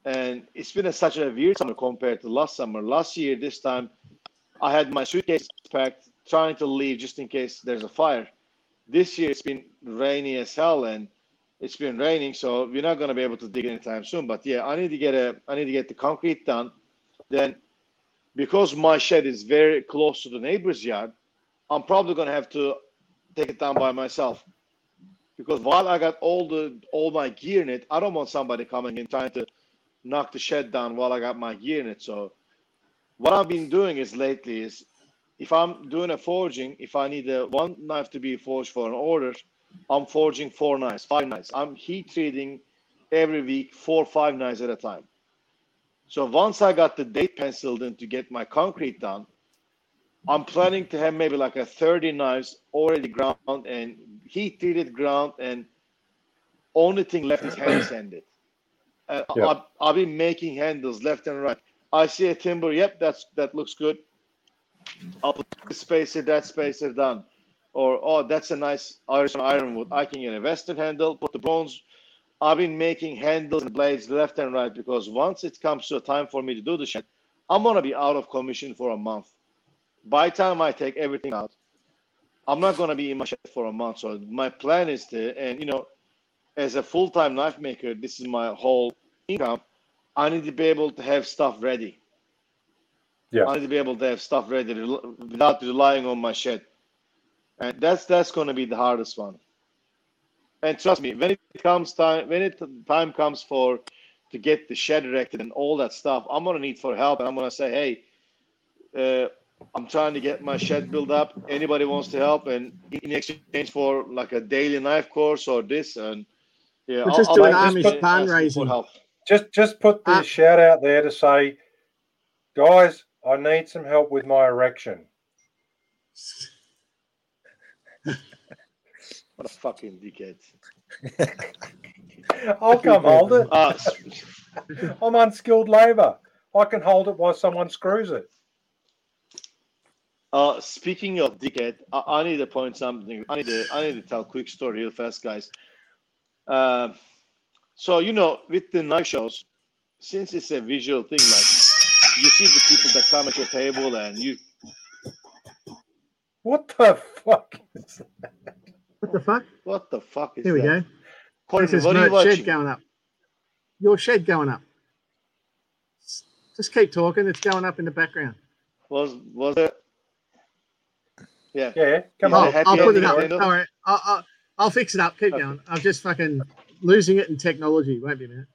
and it's been a, such a weird summer compared to last summer. Last year, this time, I had my suitcase packed, trying to leave just in case there's a fire. This year, it's been rainy as hell, and it's been raining, so we're not going to be able to dig anytime soon. But yeah, I need to get a I need to get the concrete done. Then, because my shed is very close to the neighbor's yard, I'm probably going to have to take it down by myself because while I got all the all my gear in it, I don't want somebody coming in trying to knock the shed down while I got my gear in it. So what I've been doing is lately is if I'm doing a forging, if I need a one knife to be forged for an order, I'm forging four knives, five knives. I'm heat treating every week four, five knives at a time. So once I got the date penciled in to get my concrete done, I'm planning to have maybe like a 30 knives already ground and heat treated ground and only thing left is hand sanded. Uh, Yeah. I'll, I'll be making handles left and right. I see a timber. Yep, that's that looks good. I'll put this spacer, that spacer done. Or oh, that's a nice Irish ironwood. I can get a western handle, put the bronze. I've been making handles and blades left and right because once it comes to a time for me to do the shit, I'm gonna be out of commission for a month. By the time I take everything out, I'm not gonna be in my shed for a month. So my plan is to, and you know, as a full-time knife maker, this is my whole income. I need to be able to have stuff ready. Yeah. I need to be able to have stuff ready without relying on my shed, and that's that's going to be the hardest one. And trust me, when it comes time, when it time comes for to get the shed erected and all that stuff, I'm gonna need for help, and I'm gonna say, hey, uh, I'm trying to get my shed built up. Anybody wants to help? And in exchange for like a daily knife course or this, and yeah, We're just doing ask Amish for- barn ask for raising. help. Just just put the Uh, shout out there to say, guys, I need some help with my erection. What a fucking dickhead. I'll come hold it. Uh, s- I'm unskilled labour. I can hold it while someone screws it. Uh, speaking of dickhead, I, I need to point something. I need to I need to tell a quick story real fast, guys. Um, so you know, with the knife shows, since it's a visual thing, like you see the people that come at your table and you What the fuck? is that? What the fuck? what the fuck is Here we that? go. Corbin, This is what are you Mert's shed going up. Your shed going up. Just keep talking. It's going up in the background. Was was it? Yeah. Yeah, come on. I'll, I'll put it ending, up. All right. I'll, I'll, I'll fix it up. Keep Okay. going. I'm just fucking losing it in technology. Won't be a minute.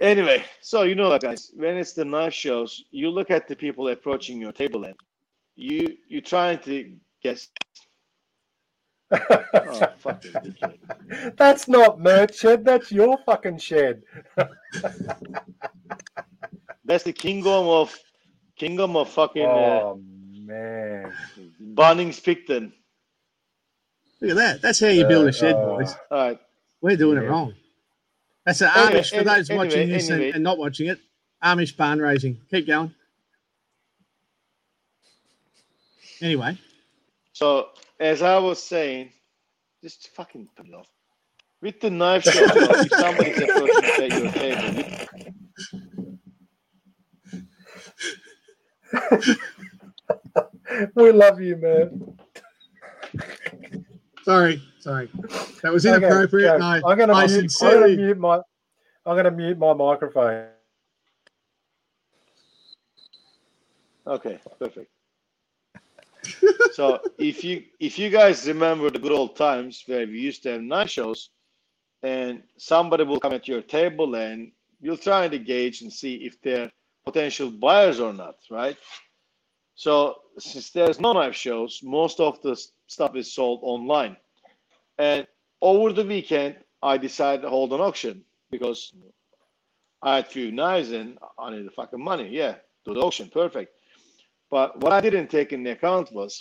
Anyway, so you know, guys, when it's the night shows, you look at the people approaching your table and you you're trying to guess. Oh, fucking. That's not Mert shed. That's your fucking shed. That's the kingdom of kingdom of fucking uh, Oh man. Bunnings Picton. Look at that. That's how you build Uh, a shed, uh, boys. All right. We're doing it wrong. That's an Anyway, Amish for any- those watching anyway, this and, and not watching it. Amish barn raising. Keep going. Anyway, So as I was saying, just fucking put it off. With the knife show, if somebody's approaching at your table, you- We love you, man. sorry, sorry. That was inappropriate. Joe, and I, I'm gonna, I mute, I'm sincerely- gonna mute my I'm gonna mute my microphone. Okay, perfect. So if you if you guys remember the good old times where we used to have night shows, and somebody will come at your table and you'll try to gauge and see if they're potential buyers or not, right? So since there's no knife shows, most of the stuff is sold online. And over the weekend, I decided to hold an auction because I had few knives and I needed fucking money. Yeah, do the auction, perfect. But what I didn't take into account was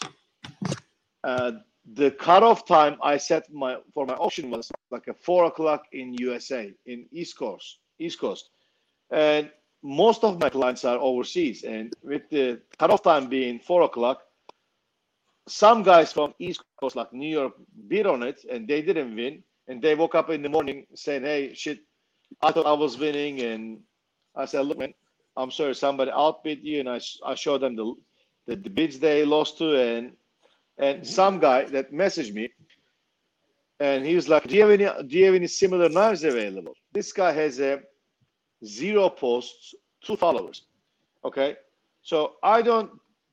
uh, the cutoff time I set my for my auction was like a four o'clock in USA in East Coast, East Coast, and most of my clients are overseas. And with the cutoff time being four o'clock, some guys from East Coast, like New York, bid on it, and they didn't win. And they woke up in the morning saying, "Hey, shit, I thought I was winning." And I said, "Look, man, I'm sorry, somebody outbid you." And I, I showed them the, the the bids they lost to, and and mm-hmm. some guy that messaged me, and he was like, "Do you have any Do you have any similar knives available?" This guy has a zero posts, two followers. Okay, so I don't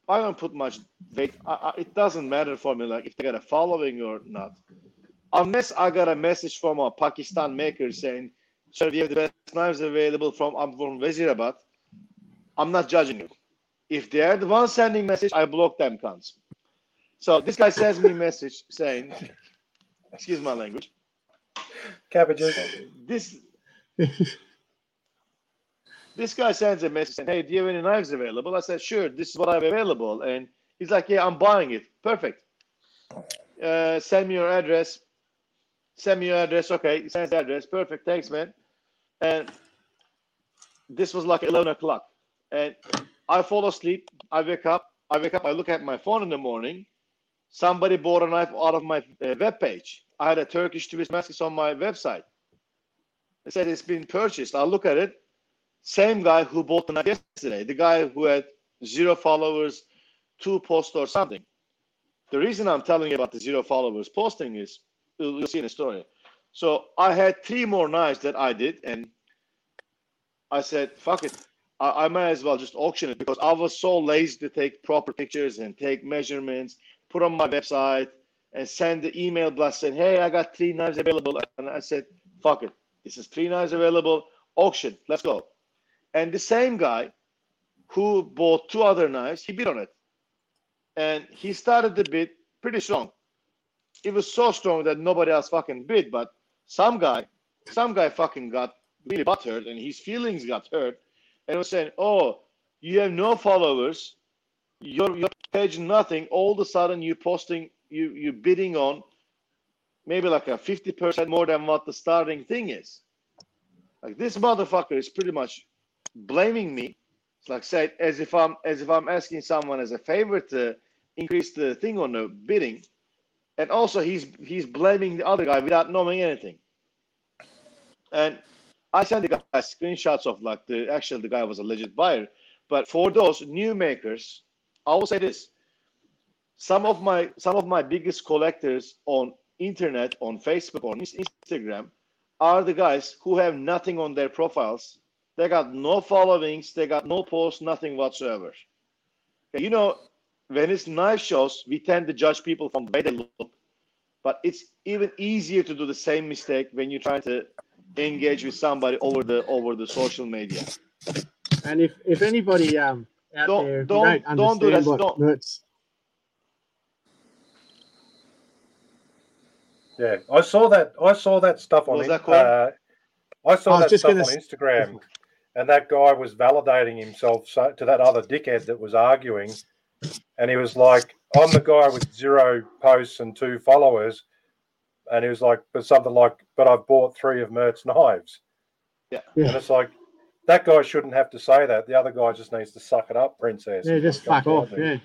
I don't put much weight. I, I, it doesn't matter for me, like if they got a following or not, unless I got a message from a Pakistan maker saying, "Sir, we have the best knives available from I'm from Wazirabad." I'm not judging you. if they're the ones sending message, I block them cunts. So this guy sends me a message saying, excuse my language, Cabbages. this this guy sends a message saying, Hey, do you have any knives available? I said, Sure, this is what I have available. And he's like, Yeah, I'm buying it. Perfect. Uh, send me your address. Send me your address. Okay, he sends the address. Perfect. Thanks, man. And this was like 11 o'clock. And I fall asleep. I wake up. I wake up. I look at my phone in the morning. Somebody bought a knife out of my uh, web page. I had a Turkish twist mask on my website. They said it's been purchased. I look at it. Same guy who bought the knife yesterday. The guy who had zero followers, two posts or something. The reason I'm telling you about the zero followers posting is you'll see in the story. So I had three more knives that I did, and I said, "Fuck it, I, I might as well just auction it because I was so lazy to take proper pictures and take measurements, put on my website, and send the email blast saying, "Hey, I got three knives available." And I said, "Fuck it, this is three knives available. Auction, let's go." And the same guy who bought two other knives, he bid on it, and he started the bid pretty strong. It was so strong that nobody else fucking bid, but some guy, some guy fucking got really butthurt, and his feelings got hurt, and was saying, "Oh, you have no followers, your your page nothing. All of a sudden, you posting, you you bidding on maybe like a fifty percent more than what the starting thing is. Like this motherfucker is pretty much blaming me. It's like said as if I'm as if I'm asking someone as a favor to increase the thing on the bidding, and also he's he's blaming the other guy without knowing anything. And I sent the guy screenshots of like the actually the guy was a legit buyer. But for those new makers, I will say this: some of my some of my biggest collectors on internet, on Facebook, on Instagram, are the guys who have nothing on their profiles. They got no followings, they got no posts, nothing whatsoever. You know, when it's knife shows, we tend to judge people from the way they look, but it's even easier to do the same mistake when you're trying to engage with somebody over the over the social media. And if if anybody um out Don't- there don't- don't don't do that, what don't- Mertz Yeah, I saw that. I saw that stuff on. Was that in- uh, I saw I that stuff on gonna s- Instagram, and that guy was validating himself so, to that other dickhead that was arguing, and he was like, "I'm the guy with zero posts and two followers," and he was like, "But something like, but I've bought three of Mert's knives," Yeah. and it's like. That guy shouldn't have to say that. The other guy just needs to suck it up, princess. yeah, just fuck off. Yeah.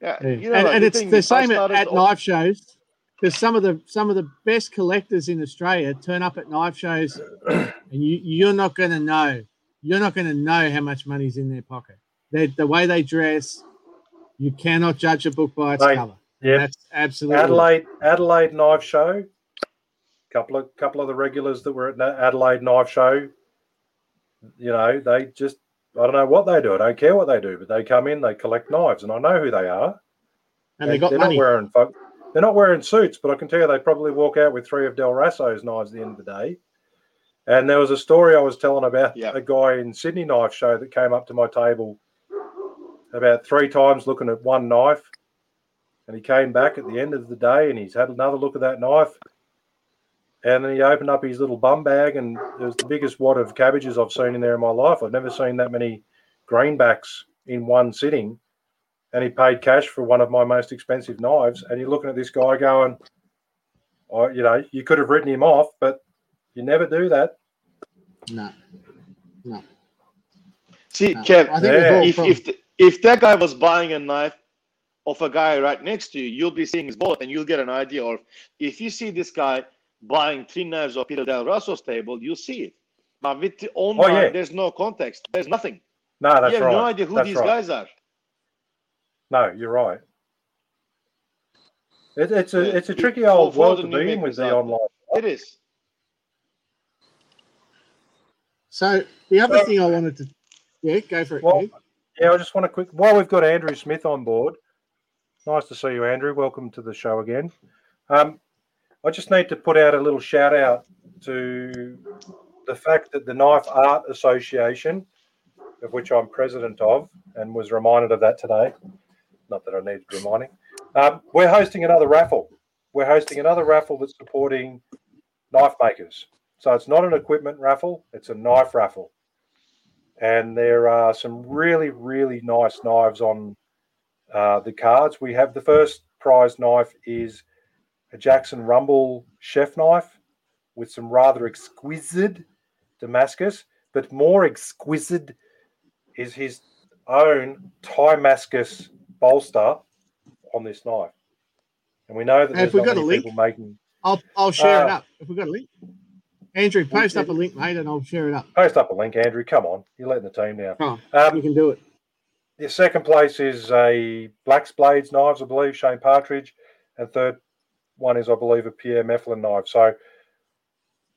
Yeah, Yeah. you know, and like, and it's the same at, at off- knife shows because some of the some of the best collectors in Australia turn up at knife shows, and you you're not going to know you're not going to know how much money's in their pocket. They, the way they dress, you cannot judge a book by its Mate, cover. Yep. That's absolutely Adelaide Adelaide Knife Show. Couple of couple of the regulars that were at the Adelaide Knife Show. You know, they just I don't know what they do. I don't care what they do, but they come in, they collect knives, and I know who they are. and they got they're money. not wearing. They're not wearing suits, but I can tell you they probably walk out with three of Del Raso's knives at the end of the day. And there was a story I was telling about Yeah. a guy in Sydney Knife Show that came up to my table about three times looking at one knife. And he came back at the end of the day and he's had another look at that knife. And then he opened up his little bum bag and it was the biggest wad of cabbages I've seen in there in my life. I've never seen that many greenbacks in one sitting. And he paid cash for one of my most expensive knives. And you're looking at this guy going, oh, you know, you could have written him off, but you never do that. No. No. See, no. Kev, I think Yeah. if from- if the, if that guy was buying a knife of a guy right next to you, you'll be seeing his wallet and you'll get an idea. Or if you see this guy buying three knives of Peter Del Raso's table, you'll see it. But with the oh, online, yeah. there's no context. There's nothing. No, that's you have right. no idea who That's these right. guys are. No, you're right. It, it's a Yeah, it's a tricky for- old for world the to be in with the online. It is. So the other thing I wanted to, yeah, go for it. Well, Yeah, I just want to quick while we've got Andrew Smith on board. Nice to see you, Andrew. Welcome to the show again. Um, I just need to put out a little shout out to the fact that the Knife Art Association of which I'm president of, and was reminded of that today. Not that I need reminding. Um, we're hosting another raffle. We're hosting another raffle that's supporting knife makers. So it's not an equipment raffle; it's a knife raffle. And there are some really, really nice knives on uh, the cards. We have the first prize knife is a Jackson Rumble chef knife with some rather exquisite Damascus, but more exquisite is his own Damascus bolster on this knife. And we know that And there's if we've not got a link- people making. I'll I'll share it Uh, up if we've got a link. Andrew, post up a link, mate, and I'll share it up. Post up a link, Andrew. Come on, you're letting the team down. On, Um, you can do it. The second place is a Black's Blades knives, I believe, Shane Partridge, and third one is, I believe, a Pierre Mefflin knife. So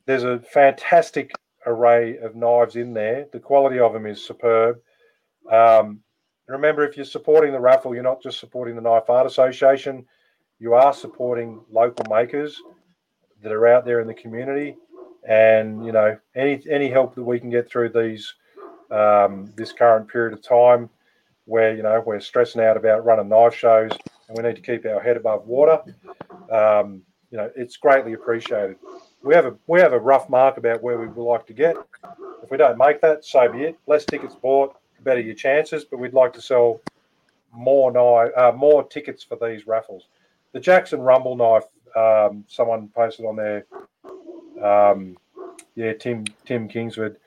there's a fantastic array of knives in there. The quality of them is superb. Um, remember, if you're supporting the raffle, you're not just supporting the Knife Art Association. You are supporting local makers that are out there in the community, and you know any any help that we can get through these um, this current period of time where you know we're stressing out about running knife shows and we need to keep our head above water. Um, you know, it's greatly appreciated. We have a we have a rough mark about where we would like to get. If we don't make that, so be it. Less tickets bought, better your chances. But we'd like to sell more knife, uh, more tickets for these raffles. The Jackson Rumble knife, um, someone posted on there. Um, yeah, Tim Tim Kingsford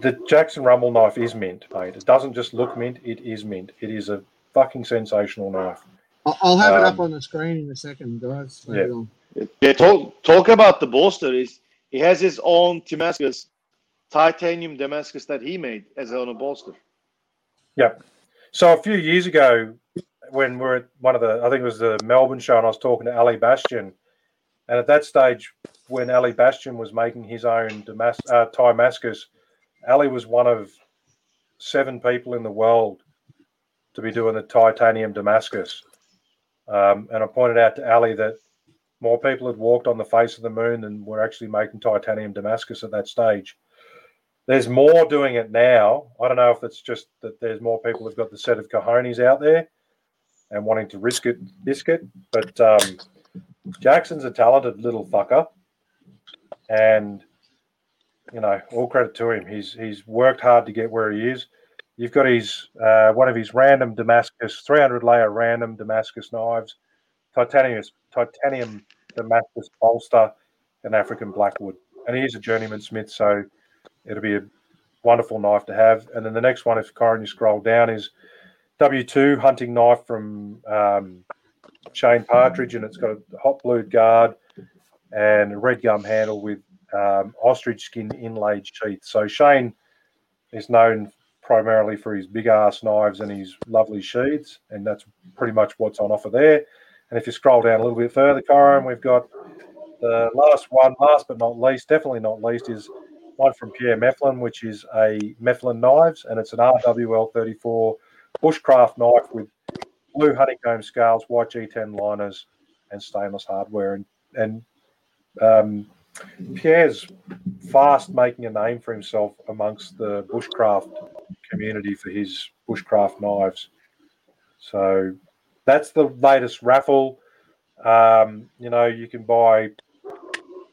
the Jackson Rumble knife is mint, mate. It doesn't just look mint; it is mint. It is a fucking sensational knife. I'll, I'll have it up um, on the screen in a second, guys. Yeah. Yeah, talk talk about the bolster. Is he has his own Damascus, titanium Damascus that he made as on a bolster. Yep. So a few years ago, when we we're at one of the, I think it was the Melbourne show, and I was talking to Ali Bastion, and at that stage, when Ali Bastion was making his own Damas- uh, Damascus, Ali was one of seven people in the world to be doing the titanium Damascus. Um, and I pointed out to Ali that more people had walked on the face of the moon than were actually making titanium Damascus at that stage. There's more doing it now. I don't know if it's just that there's more people who've got the set of cojones out there and wanting to risk it, risk it. But um, Jackson's a talented little fucker, and you know, all credit to him. He's he's worked hard to get where he is. You've got his uh, one of his random Damascus, 300 layer random Damascus knives, titanium titanium Damascus bolster, and African blackwood. And he is a journeyman smith, so it'll be a wonderful knife to have. And then the next one, if Corin you scroll down, is W2 hunting knife from um, Shane Partridge, and it's got a hot blue guard and a red gum handle with um, ostrich skin inlaid sheath. So Shane is known primarily for his big ass knives and his lovely sheaths, and that's pretty much what's on offer there. And if you scroll down a little bit further, Corin, we've got the last one, last but not least, definitely not least, is one from Pierre Mefflin, which is a Mefflin knives, and it's an RWL 34 bushcraft knife with blue honeycomb scales, white G10 liners, and stainless hardware. And and um, Pierre's fast making a name for himself amongst the bushcraft community for his bushcraft knives. So that's the latest raffle. Um, you know, you can buy a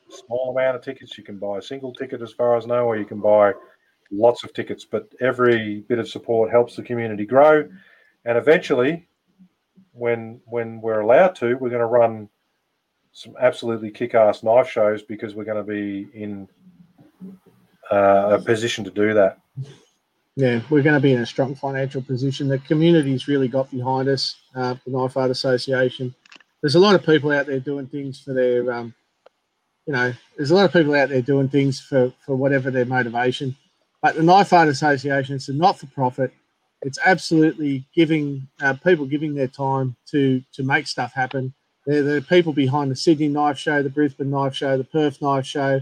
small amount of tickets. You can buy a single ticket, as far as I know, or you can buy lots of tickets. But every bit of support helps the community grow. And eventually, when when we're allowed to, we're going to run some absolutely kick-ass knife shows because we're going to be in uh, a position to do that. Yeah, we're going to be in a strong financial position. The community's really got behind us, uh, the Knife Art Association. There's a lot of people out there doing things for their, um, you know, there's a lot of people out there doing things for, for whatever their motivation. But the Knife Art Association, it's a not for profit. It's absolutely giving uh, people giving their time to to make stuff happen. They're the people behind the Sydney Knife Show, the Brisbane Knife Show, the Perth Knife Show,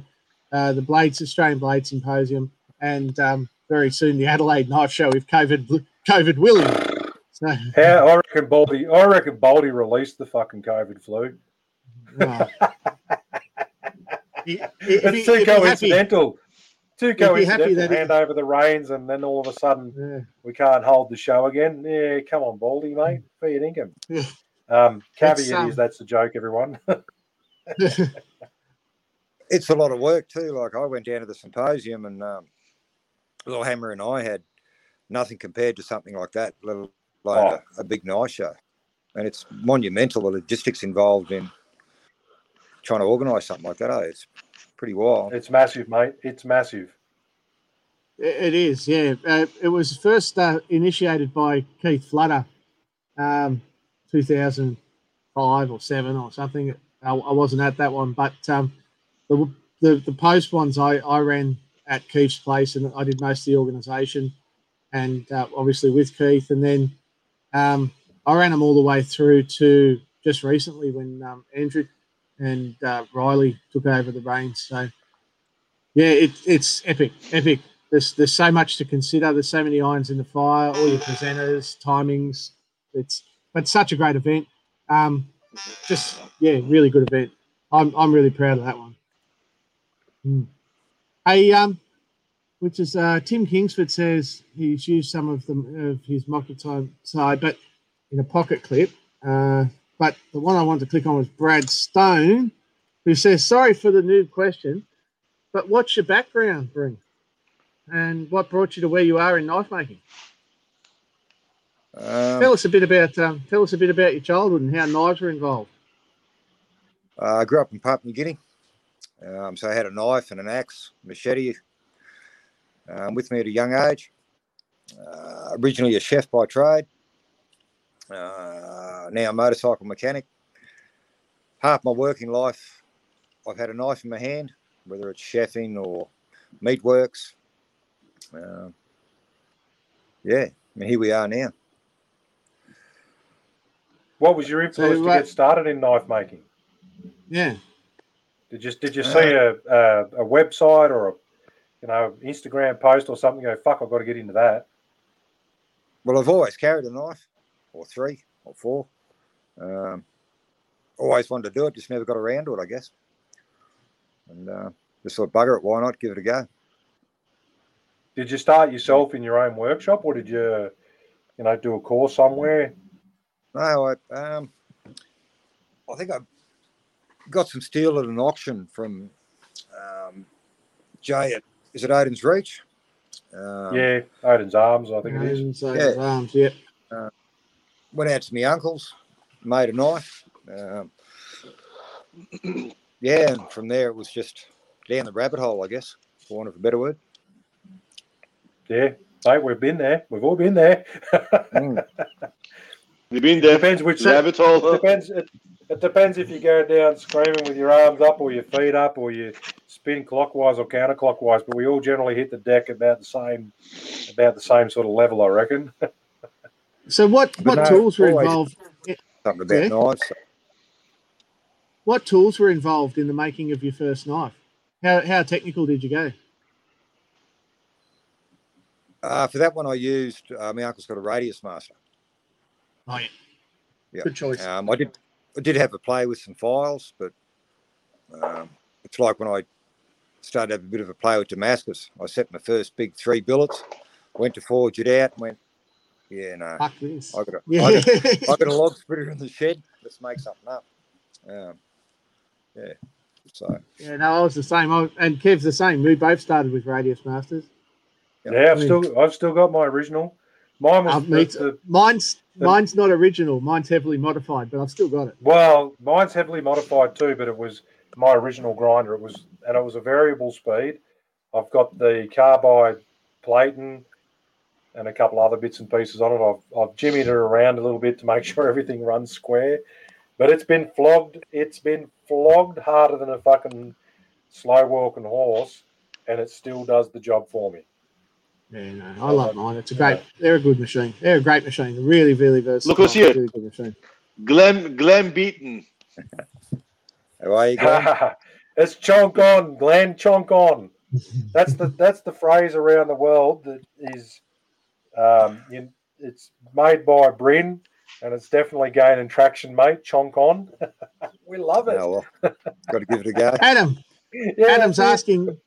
uh, the Blades Australian Blade Symposium, and um, very soon the Adelaide Knife Show with COVID COVID William. So, How I reckon Baldy, I reckon Baldy released the fucking COVID flu. If he- It's if too he- he had me- coincidental. Too coincidental. that it- Hand over the reins, and then all of a sudden Yeah. we can't hold the show again. Yeah, come on, Baldy, mate. Fair dinkum. Yeah. Um, caveat um, is that's a joke, everyone. it's a lot of work too. Like I went down to the symposium and um, little Hammer and I had nothing compared to something like that, let alone Oh. a, a big night show. And it's monumental the logistics involved in trying to organise something like that. Eh? It's pretty wild. it's massive, mate. It's massive. It it is, yeah. Uh, it was first uh, initiated by Keith Flutter, um, 2005 or seven or something. I, I wasn't at that one, but um, the, the the post ones I, I ran at Keith's place, and I did most of the organisation, and uh, obviously with Keith, and then um, I ran them all the way through to just recently when um, Andrew and uh, Riley took over the reins. So yeah, it, it's epic, epic. There's there's so much to consider. There's so many irons in the fire. All your presenters, timings. It's but such a great event. Um, just yeah, really good event. I'm I'm really proud of that one. Hmm. Hey, um, which is uh, Tim Kingsford says he's used some of them of his mocker time side, but in a pocket clip. Uh, but the one I wanted to click on was Brad Stone, who says, "Sorry for the noob question, but what's your background, Bryn? And what brought you to where you are in knife making? Um, tell us a bit about um, tell us a bit about your childhood and how knives were involved. Uh, I grew up in Papua New Guinea, um, so I had a knife and an axe, machete, um, with me at a young age. Uh, originally a chef by trade, uh, now a motorcycle mechanic. Half my working life, I've had a knife in my hand, whether it's chefing or meatworks. Uh, yeah, and here we are now. What was your influence So, to uh, get started in knife making? Yeah, Did you did you see a, a a website or a you know Instagram post or something? Go fuck, I've got to get into that. Well, I've always carried a knife, or three, or four. Um, always wanted to do it, just never got around to it, I guess. And uh, just thought, bugger it, why not give it a go? Did you start yourself in your own workshop, or did you you know do a course somewhere? No, I, um, I think I got some steel at an auction from um, Jay at, is it Odin's Reach? Um, yeah, Odin's Arms, I think it is. And so, Yeah. arms, yeah. Went out to my uncle's, made a knife. Um, yeah, and from there it was just down the rabbit hole, I guess, for want of a better word. Yeah, mate, we've been there. We've all been there. Mm. You've been there. depends which rabbit hole. depends. It, it depends if you go down screaming with your arms up, or your feet up, or you spin clockwise or counterclockwise. But we all generally hit the deck about the same, about the same sort of level, I reckon. So what But what no, tools were involved? Something about Yeah. knives. What tools were involved in the making of your first knife? How how technical did you go? Uh, for that one, I used uh, my uncle's got a radius master. Oh yeah, Yeah. good choice. Um, I did, I did have a play with some files, but um, it's like when I started to have a bit of a play with Damascus. I set my first big three billets, went to forge it out, and went, yeah, no, Fuck this. I got a, Yeah. I got, I got a log splitter in the shed. Let's make something up. Um, yeah, so yeah, no, I was the same. I, and Kev's the same. We both started with Radius Masters. yeah, I've I mean- still, I've still got my original. Mine was um, me the- the- Mine's The- mine's not original. Mine's heavily modified, but I've still got it. Well, mine's heavily modified too, but it was my original grinder. It was, and it was a variable speed. I've got the carbide plating and a couple other bits and pieces on it. I've, I've jimmied it around a little bit to make sure everything runs square. But it's been flogged. It's been flogged harder than a fucking slow walking horse, and it still does the job for me. Yeah, no, I love mine. It's a great. They're a good machine. They're a great machine. Really, really versatile. Look who's here. Really good machine. Glenn Glenn Beaton. how are you going? it's chonk on, Glenn. Chonk on. That's the that's the phrase around the world that is. Um, you, it's made by Bryn, and it's definitely gaining traction, mate. Chonk on. we love it. Oh, well, got to give it a go. Adam, Yeah, Adam's that's it. asking,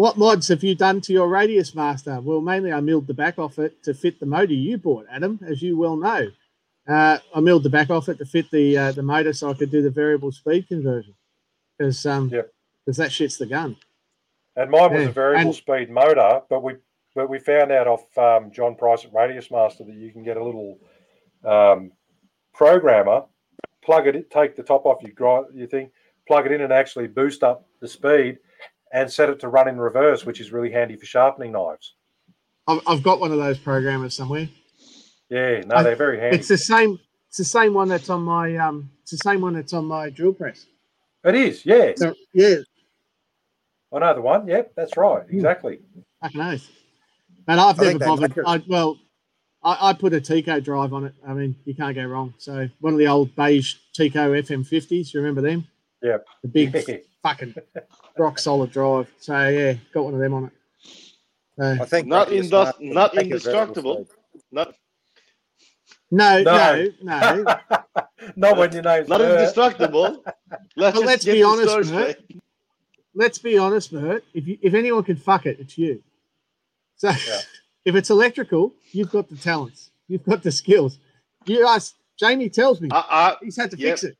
what mods have you done to your Radius Master? Well, mainly I milled the back off it to fit the motor you bought, Adam, as you well know. Uh, I milled the back off it to fit the uh, the motor so I could do the variable speed conversion because um, Yep. because that shit's the gun. And mine was Yeah, a variable and- speed motor, but we but we found out off um, John Price at Radius Master that you can get a little um, programmer, plug it, in, take the top off your grind, your thing, plug it in, and actually boost up the speed, and set it to run in reverse, which is really handy for sharpening knives. I've, I've got one of those programmers somewhere. Yeah, no, they're very handy. It's the same. It's the same one that's on my um. It's the same one that's on my drill press. It is, yeah. So yeah, I know the one. Yep, that's right, exactly. fucking oath. And I've I never bothered. I, well, I, I put a TECO drive on it. I mean, you can't go wrong. So one of the old beige TECO FM50s. You remember them? Yeah. The big fucking rock solid drive. So yeah, got one of them on it. So, I think Not Radius indus- not make a variable indestructible. Not no, No. no, no. Not when your name's not Bert. indestructible. Let's, But let's be honest, story Bert. Let's be honest, Mert. If you, if anyone can fuck it, it's you. So Yeah. if it's electrical, you've got the talents. You've got the skills. You guys, Jamie tells me I, I, he's had to yep. fix it.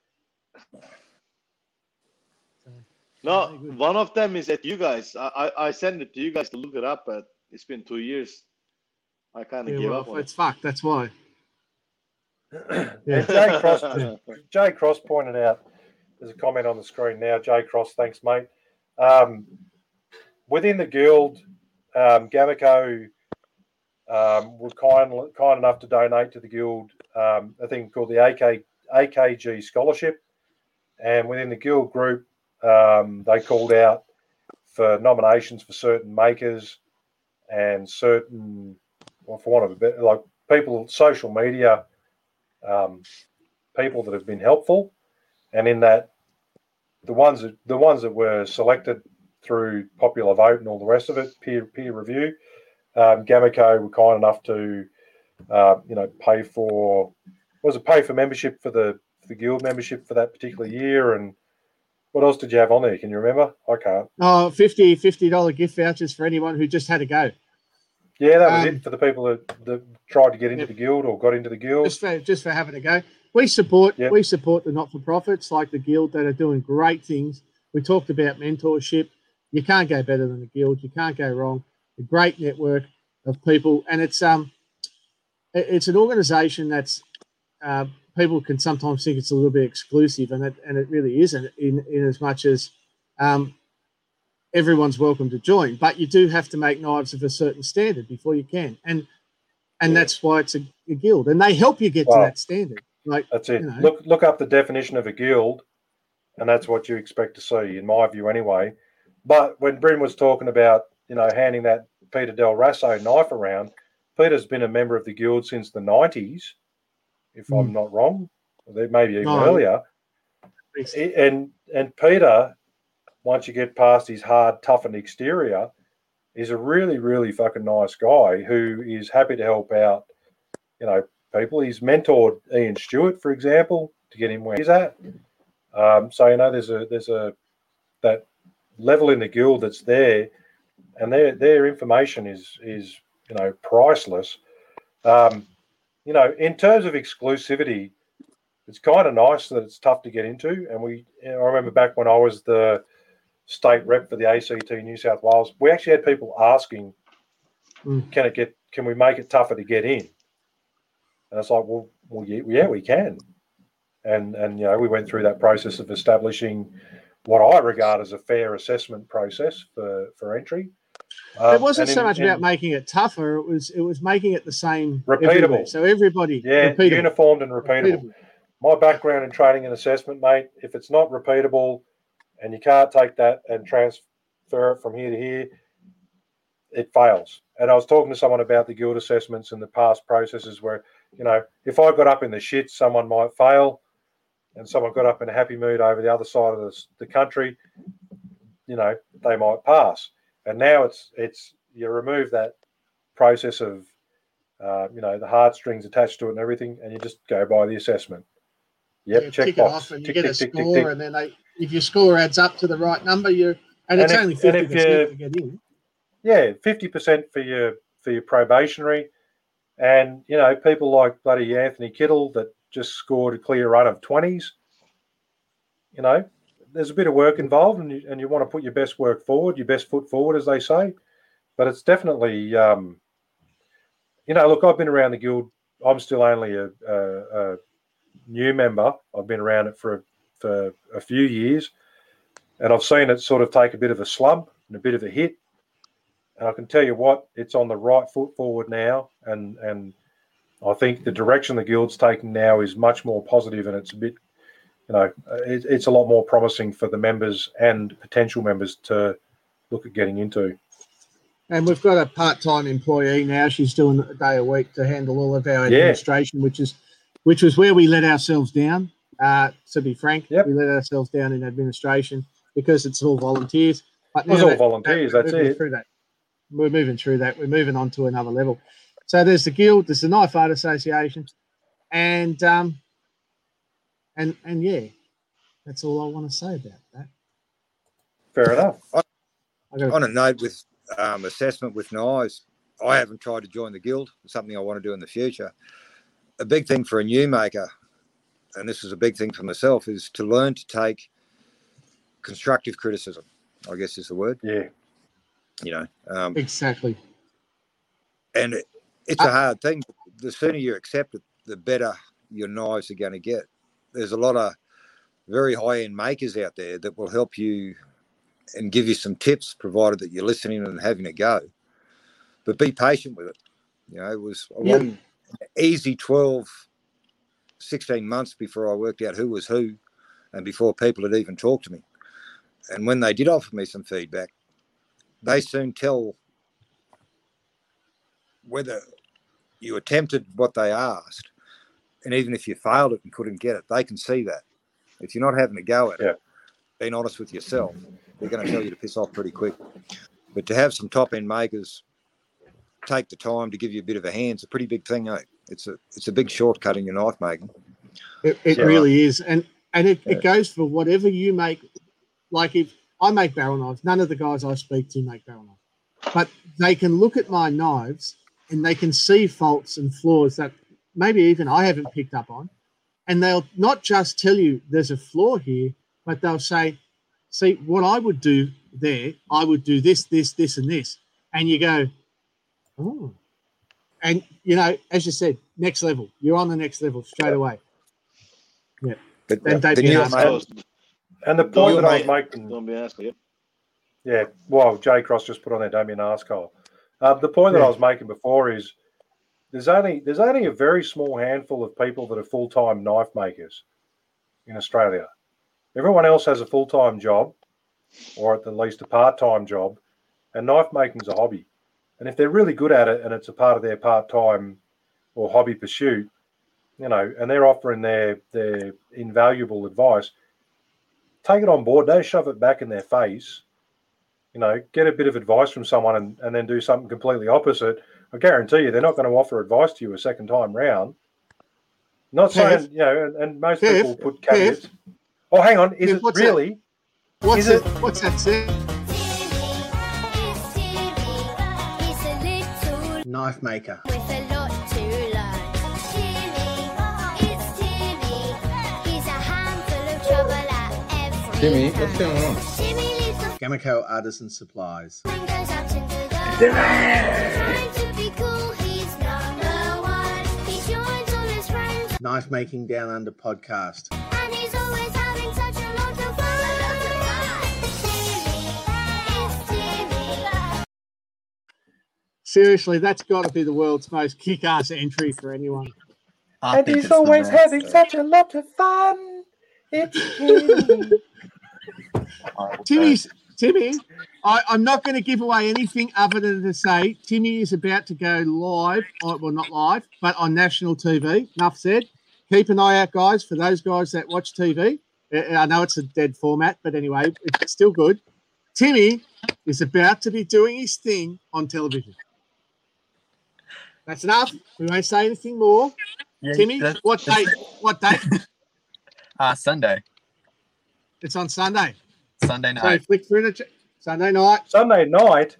No, one of them is at you guys. I, I, I sent it to you guys to look it up, but it's been two years. I kind of Yeah, gave well, up on it's fucked. That's why. Yeah. Jay Cross. Jay Cross pointed out. There's a comment on the screen now. Jay Cross, thanks, mate. Um, within the guild, um, Gamaco um, were kind kind enough to donate to the guild um, a thing called the AK AKG scholarship, and within the guild group, um, they called out for nominations for certain makers and certain, well, for want of a bit, like people, social media um, people that have been helpful, and in that, the ones that the ones that were selected through popular vote and all the rest of it, peer peer review, um, Gamaco were kind enough to, uh, you know, pay for was it pay for membership for the the guild membership for that particular year, and what else did you have on there? Can you remember? I can't. Oh, 50 $50 gift vouchers for anyone who just had a go. Yeah, that was Um, it for the people that, that tried to get into Yep. the guild or got into the guild. Just for just for having a go. We support Yep. we support the not for profits like the guild that are doing great things. We talked about mentorship. You can't go better than the guild. You can't go wrong. A great network of people, and it's um, it's an organisation that's uh, people can sometimes think it's a little bit exclusive, and it and it really isn't. In in as much as um, everyone's welcome to join, but you do have to make knives of a certain standard before you can, and and Yeah. that's why it's a, a guild, and they help you get Wow. to that standard. Like That's it. you know. Look look up the definition of a guild, and that's what you expect to see, in my view, anyway. But when Bryn was talking about, you know, handing that Peter Del Raso knife around, Peter's been a member of the guild since the nineties, if I'm not wrong, maybe even No. earlier. And and Peter, once you get past his hard, toughened exterior, is a really, really fucking nice guy who is happy to help out, you know, people. He's mentored Ian Stewart, for example, to get him where he's at. Um, so you know, there's a there's a that level in the guild that's there, and their their information is is you know priceless. Um, you know, in terms of exclusivity, it's kind of nice that it's tough to get into. And we, I remember back when I was the state rep for the ACT New South Wales, we actually had people asking, Mm. "Can it get? Can we make it tougher to get in?" And it's like, well, well, yeah, yeah, we can. And and you know, we went through that process of establishing what I regard as a fair assessment process for for entry. Um, it wasn't so in- much in- about making it tougher. It was it was making it the same Repeatable. everywhere. So everybody yeah, repeatable, uniformed and repeatable. repeatable. my background in training and assessment, mate, if it's not repeatable and you can't take that and transfer it from here to here, it fails. And I was talking to someone about the guild assessments and the past processes where, you know, if I got up in the shit, someone might fail, and someone got up in a happy mood over the other side of the, the country, you know, they might pass. And now it's it's you remove that process of uh, you know the heartstrings attached to it and everything, and you just go by the assessment. Yep, You check tick it box. off and you get tick, a tick, tick, score, tick. and then they, if your score adds up to the right number, you and it's if- only fifty percent to get in. yeah, fifty percent for your for your probationary, and you know people like bloody Anthony Kittle that just scored a clear run of twenties. You know, there's a bit of work involved, and you, and you want to put your best work forward, your best foot forward, as they say. But it's definitely, um, you know, look, I've been around the guild. I'm still only a, a, a new member. I've been around it for for a few years, and I've seen it sort of take a bit of a slump and a bit of a hit. And I can tell you what, it's on the right foot forward now, and and I think the direction the guild's taking now is much more positive, and it's a bit, you know, it, it's a lot more promising for the members and potential members to look at getting into. And we've got a part-time employee now. She's doing a day a week to handle all of our Yeah. administration, which is which was where we let ourselves down. Uh, to be frank, Yep. we let ourselves down in administration because it's all volunteers. But It was now all that- volunteers, we're that's moving it. Through that, we're moving through that. We're moving on to another level. So there's the guild, there's the Knife Art Association, and um, and and yeah, that's all I want to say about that. Fair enough. I got On a note with um, assessment with knives, I haven't tried to join the guild. It's something I want to do in the future. A big thing for a new maker, and this is a big thing for myself, is to learn to take constructive criticism. I guess is the word. Yeah, You know, um, exactly. and it, it's a hard thing. The sooner you accept it, the better your knives are going to get. There's a lot of very high end makers out there that will help you and give you some tips, provided that you're listening and having a go. But be patient with it. You know, it was a Yeah. long, easy 12, 16 months before I worked out who was who and before people had even talked to me. And when they did offer me some feedback, they soon tell whether you attempted what they asked, and even if you failed it and couldn't get it, they can see that. If you're not having a go at Yeah. it, being honest with yourself, they're going to tell you to piss off pretty quick. But to have some top end makers take the time to give you a bit of a hand, it's a pretty big thing, eh? It's a it's a big shortcut in your knife making. It, it Yeah. really is, and and it, Yeah. it goes for whatever you make. Like if I make barrel knives, none of the guys I speak to make barrel knives, but they can look at my knives and they can see faults and flaws that maybe even I haven't picked up on, and they'll not just tell you there's a flaw here, but they'll say, "See, what I would do there, I would do this, this, this, and this," and you go, "Oh." And you know, as you said, next level. You're on the next level straight away. But And don't the be an newer asshole. makers- Those- and the point that I was making, Don't be asking. Yep. yeah, well, Jay Cross just put on there, don't be an arsehole. Uh, the point that I was making before is there's only there's only a very small handful of people that are full time knife makers in Australia. Everyone else has a full time job, or at the least a part time job, and knife making's a hobby. And if they're really good at it and it's a part of their part time or hobby pursuit, you know, and they're offering their their invaluable advice, take it on board. Don't shove it back in their face. You know, get a bit of advice from someone and, and then do something completely opposite. I guarantee you, they're not going to offer advice to you a second time round. Not Kev? saying, you know, and, and most Kev? people put caveats. Oh, hang on. Is Kev, it what's that? really? What's Is it? it- What's that say? Knife maker. With a lot to learn. Timmy, oh, it's Timmy. He's a handful of trouble at every Timmy, turn. what's going on? Timmy leaves the Gamaco Artisan Supplies. and goes up into the Trying to be cool, he's number one. He joins all his friends Knife making down under podcast. and he's always having such a lot of fun. Timmy, it's Timmy. Seriously, that's got to be the world's most kick-ass entry for anyone. I and he's always best. having such a lot of fun. It's Timmy. Timmy's Timmy. I, I'm not going to give away anything other than to say Timmy is about to go live. uh, Well, not live, but on national TV. Enough said. Keep an eye out, guys, for those guys that watch TV. Uh, I know it's a dead format, but anyway, it's still good. Timmy is about to be doing his thing on television. That's enough. We won't say anything more. Yeah, Timmy, what date? What date? Uh, Sunday, It's on Sunday. Sunday So night. flick through the ch- Sunday night. Sunday night.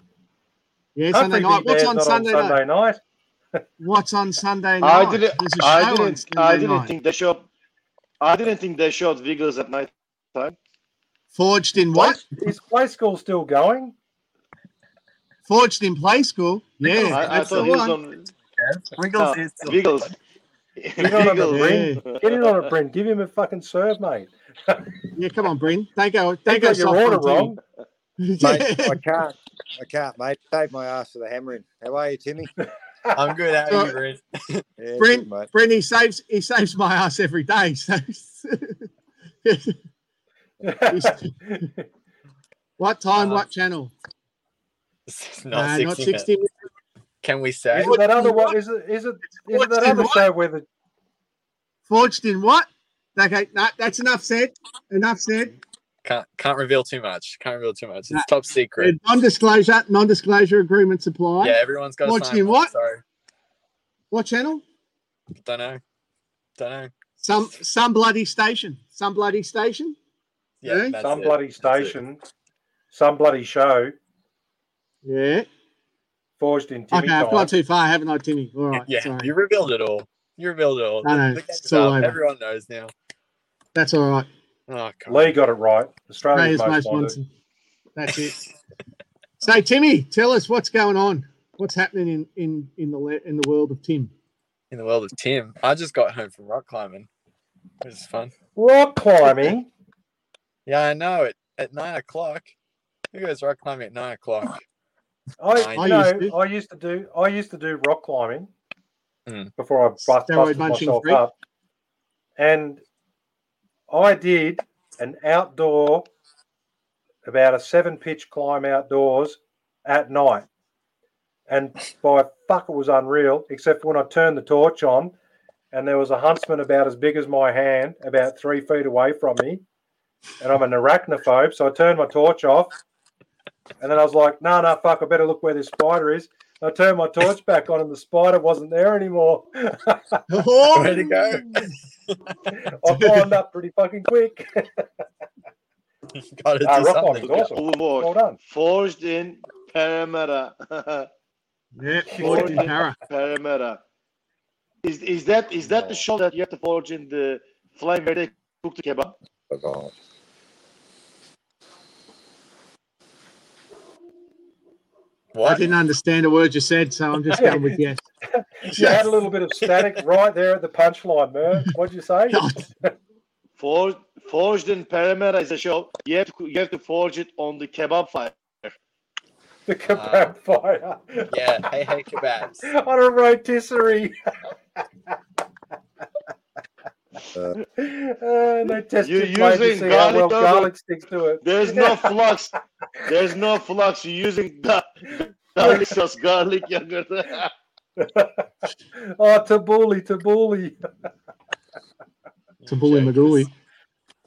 Yeah, Sunday night. What's on Sunday, on Sunday night? night. What's on Sunday night? I didn't. There's a I show on didn't. I didn't night. think they showed. I didn't think they showed Wiggles at night time. Forged in what? Is play school still going? Forged in play school. Yeah, I, I that's the thought he was one. on. Wiggles No, is still Wiggles. Get in on it, Bryn. Get on a Bryn. Give him a fucking serve, mate. yeah, come on, Bryn. Don't go. Don't, go your order wrong. mate, I can't. I can't, mate. Save my ass for the hammering. How are you, Timmy? I'm good. How are you, Bryn? yeah, Bryn, good, Bryn, he saves he saves my ass every day. So. what time? Uh, what channel? Uh, not, 60, not 60. Can we say? Is it that other one? Is it? Is it? Is it that other show where the? Forged in what? Okay, no, that's enough said. Enough said. Can't can't reveal too much. Can't reveal too much. It's Nah. top secret. Non-disclosure. Non-disclosure agreement supply. Yeah, everyone's got to Watch sign in what? Sorry, What channel? don't know. Don't know. Some some bloody station. Some bloody station. Yeah, Yeah? Some it. bloody That's it. station, some bloody show, Yeah. Forged in Timmy Okay, I've gone too far, haven't I, Timmy? All right. Yeah, sorry. you revealed it all. You revealed it all. I know, The, the it's all over. Everyone knows now. That's all right. Oh, God. Lee got it right. Australia's Australia's most most wanted. wanted. That's it. so, Timmy, tell us what's going on. What's happening in in in the in the world of Tim? In the world of Tim, I just got home from rock climbing. It was fun. Rock climbing. Yeah, I know it. At nine o'clock. Who goes rock climbing at nine o'clock? I, I you know, used to. I used to do. I used to do rock climbing Mm. before I bust, busted myself freak. up, and I did an outdoor, about a seven pitch climb outdoors at night, and by fuck it was unreal. Except when I turned the torch on, and there was a huntsman about as big as my hand, about three feet away from me, and I'm an arachnophobe, so I turned my torch off. And then I was like, no, no, fuck, I better look where this spider is. I turned my torch back on and the spider wasn't there anymore. Oh, Way to go. I climbed up pretty fucking quick. Got to do rock something. climbing's awesome. Well done. Forged in Parramatta. Yeah, forged in Para. Parramatta. Is is that is that the show that you have to forge in the flame where they cook the kebab? Forgot. I didn't understand a word you said, so I'm just Yeah. going with yes. You had a little bit of static right there at the punchline, Mer. What'd you say? Forged forged in Parramatta is a show. You have to you have to forge it on the kebab fire. The kebab ah. fire. Yeah. Hey, hey, kebabs. On a rotisserie. Uh, and they test You're your blade to using well garlic garlic sticks to it. There's no flux. There's no flux. You're using ga- garlic sauce, garlic yogurt. oh, tabbouleh, tabbouleh. To bully Magooey.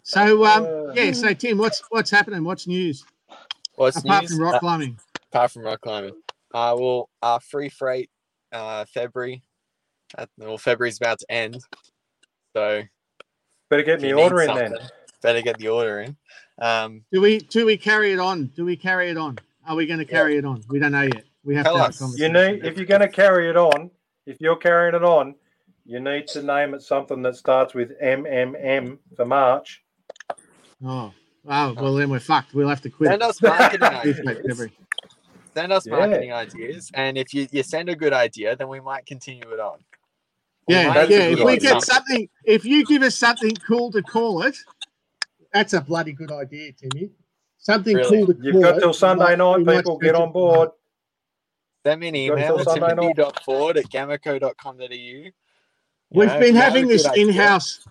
So, um, Uh, yeah. So, Tim, what's what's happening? What's news What's apart news? from rock Uh, climbing? apart from rock climbing. Uh, well, uh, free freight, uh, February. Uh, well, February's about to end, so Better get if me you order in then. Better get the order in. Um, Do we do we carry it on? Do we carry it on? Are we going to carry it on? We don't know yet. We have Tell to have us. a You need if you're going to carry it on, if you're carrying it on, you need to name it something that starts with MMM for March. Oh, oh, well then we're fucked. We'll have to quit. send us marketing ideas. Send us Yeah. marketing ideas, and if you, you send a good idea, then we might continue it on. We Yeah, might yeah. If we idea. get something. something, if you give us something cool to call it, that's a bloody good idea, Timmy. Something Really? cool to call You've got it, till Sunday night, people. Get on board. Send me an email, until Sunday night. timothy.ford at gamaco.com.au. We've know, if been you have having this in-house.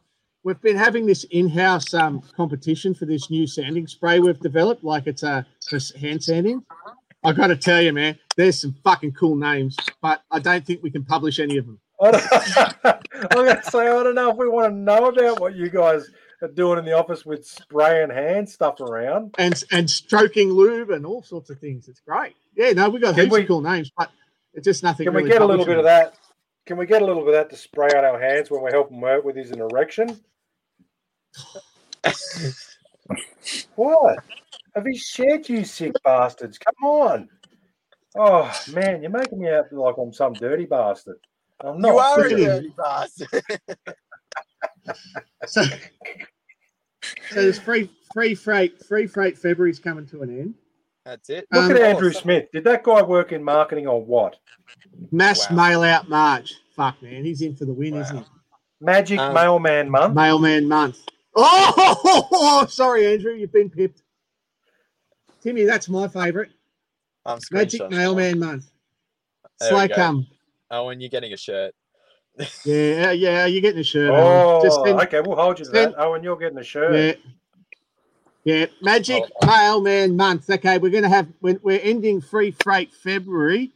We've been having this in-house um, competition for this new sanding spray we've developed, like it's a for hand sanding. I got to tell you, man, there's some fucking cool names, but I don't think we can publish any of them. I don't- I'm going to say, I don't know if we want to know about what you guys are doing in the office with spraying hand stuff around. and and stroking lube and all sorts of things. It's great. Yeah, no, we got Can heaps we- of cool names, but it's just nothing. Can we get a little bit of that? Can we get a little bit of that to spray on our hands when we help him work with his an erection? What? Have he shared you sick bastards? Come on. Oh man, you're making me out like I'm some dirty bastard. I'm not. you are a look at dirty bastard. So, so there's free free freight free freight February's coming to an end. That's it. Look Um, at Andrew Oh, Smith. Did that guy work in marketing or what? Mass Wow. mail out March. Fuck man, he's in for the win, isn't Wow. Magic Um, Mailman he? Month. Mailman month. Oh, sorry, Andrew, you've been pipped. Timmy, that's my favourite. I'm Magic screenshotting Mailman month. There we Slay go. come. Oh, and you're getting a shirt. Yeah, yeah, you're getting a shirt. Oh, Just send- okay. We'll hold you to send- that. Oh, and you're getting a shirt. Yeah. Yeah, Magic Oh. Mailman Month. Okay, we're going to have, we're, we're ending free freight February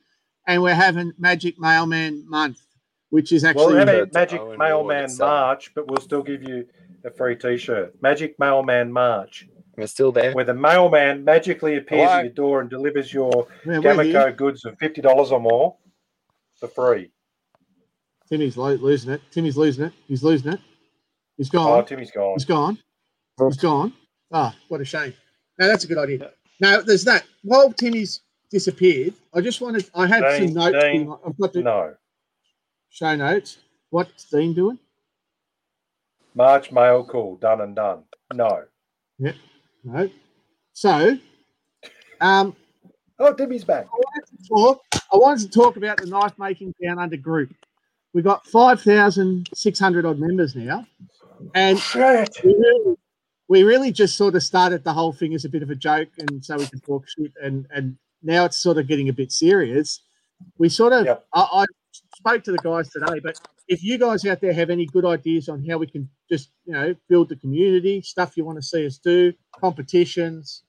and we're having Magic Mailman Month, which is We'll actually. have a Shirts Magic Owen Mailman get some. March, but we'll still give you a free T-shirt. Magic Mailman March, We're still there. where the mailman magically appears Hello? at your door and delivers your Yeah. Gamaco goods of fifty dollars or more for free. Timmy's lo- losing it. Timmy's losing it. He's losing it. He's Oh, gone. Timmy's gone. He's gone. He's gone. Ah, what a shame. No, that's a good idea. Now, there's that. While Timmy's disappeared, I just wanted, I had Dean, some notes. Dean, in- I've got to No, show notes. What's Dean doing? March mail call done and done. No. Yep. No. So, um, Oh, Debbie's back. I wanted to talk. I wanted to talk about the knife making down under group. We've got five thousand six hundred odd members now, and we really, we really just sort of started the whole thing as a bit of a joke, and so we could talk shit, and and now it's sort of getting a bit serious. We sort of. Yep. I, I spoke to the guys today, but if you guys out there have any good ideas on how we can just you know build the community, stuff you want to see us do, competitions,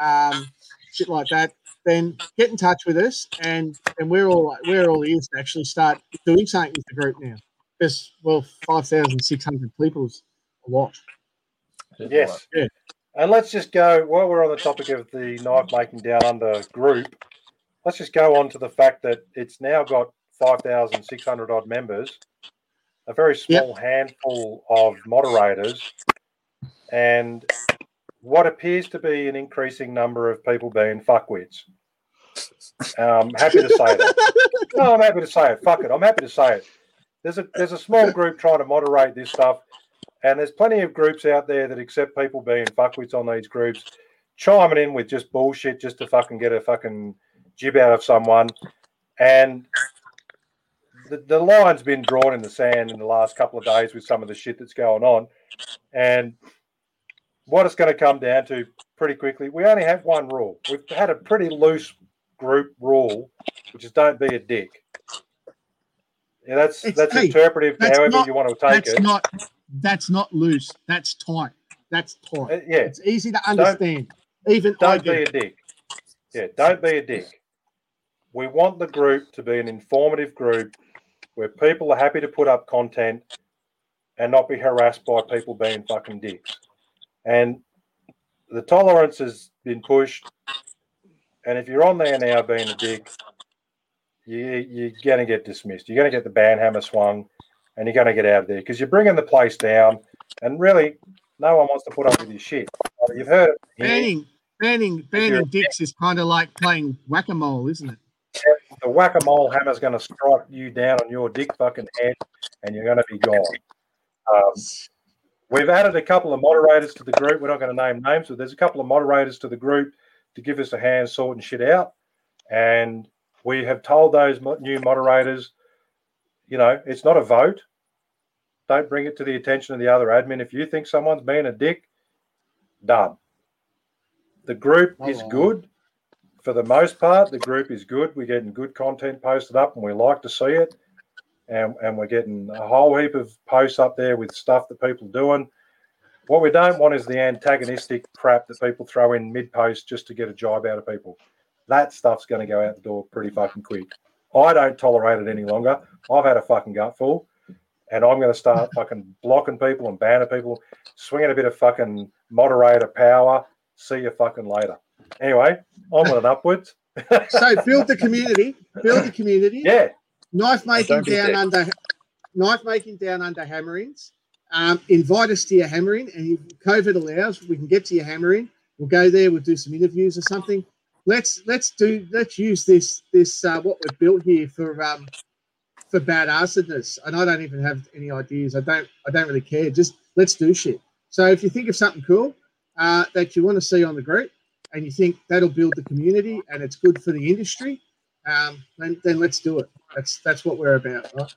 um, shit like that, then get in touch with us, and and we're all we're all ears to actually start doing something with the group now. Because well, five thousand six hundred people is a lot. Yes. Yeah. And let's just go while we're on the topic of the knife making down under group. Let's just go on to the fact that it's now got five thousand six hundred odd members, a very small handful of moderators, and what appears to be an increasing number of people being fuckwits. I'm happy to say that. No, I'm happy to say it. Fuck it. I'm happy to say it. There's a there's a small group trying to moderate this stuff, and there's plenty of groups out there that accept people being fuckwits on these groups, chiming in with just bullshit just to fucking get a fucking jib out of someone. And the, the line's been drawn in the sand in the last couple of days with some of the shit that's going on. And what it's going to come down to pretty quickly, we only have one rule. We've had a pretty loose group rule, which is don't be a dick. Yeah, that's It's- that's hey, interpretive that's however not- you want to take That's it. not that's not loose. That's tight. That's tight. Uh, yeah, It's easy to understand. Even don't be a dick. Yeah, don't be a dick. We want the group to be an informative group where people are happy to put up content and not be harassed by people being fucking dicks. And the tolerance has been pushed. And if you're on there now being a dick, you, you're going to get dismissed. You're going to get the ban hammer swung and you're going to get out of there because you're bringing the place down. And really, no one wants to put up with your shit. You've heard it. Banning banning banning dicks is kind of like playing whack a mole, isn't it? the whack a mole hammer's going to strike you down on your dick fucking head and you're going to be gone. Um, we've added a couple of moderators to the group. We're not going to name names, but there's a couple of moderators to the group to give us a hand sorting shit out. And we have told those new moderators, you know, it's not a vote. Don't bring it to the attention of the other admin. If you think someone's being a dick, done. The group oh, is Oh. good for the most part, the group is good. We're getting good content posted up, and we like to see it. And and we're getting a whole heap of posts up there with stuff that people are doing. What we don't want is the antagonistic crap that people throw in mid post just to get a job out of people. That stuff's going to go out the door pretty fucking quick. I don't tolerate it any longer. I've had a fucking gutful, and I'm going to start fucking blocking people and banning people, swinging a bit of fucking moderator power. See you fucking later. Anyway, onward and upwards. So build the community. Build the community. Yeah, Knife making down under knife making down under hammerings. Um, invite us to your hammering, and if COVID allows, we can get to your hammering. We'll go there. We'll do some interviews or something. let's let's do let's use this this uh, what we've built here for um for badassedness. And I don't even have any ideas. I don't I don't really care. Just let's do shit. So if you think of something cool uh, that you want to see on the group, and you think that'll build the community and it's good for the industry, um, then then let's do it. That's that's what we're about, right?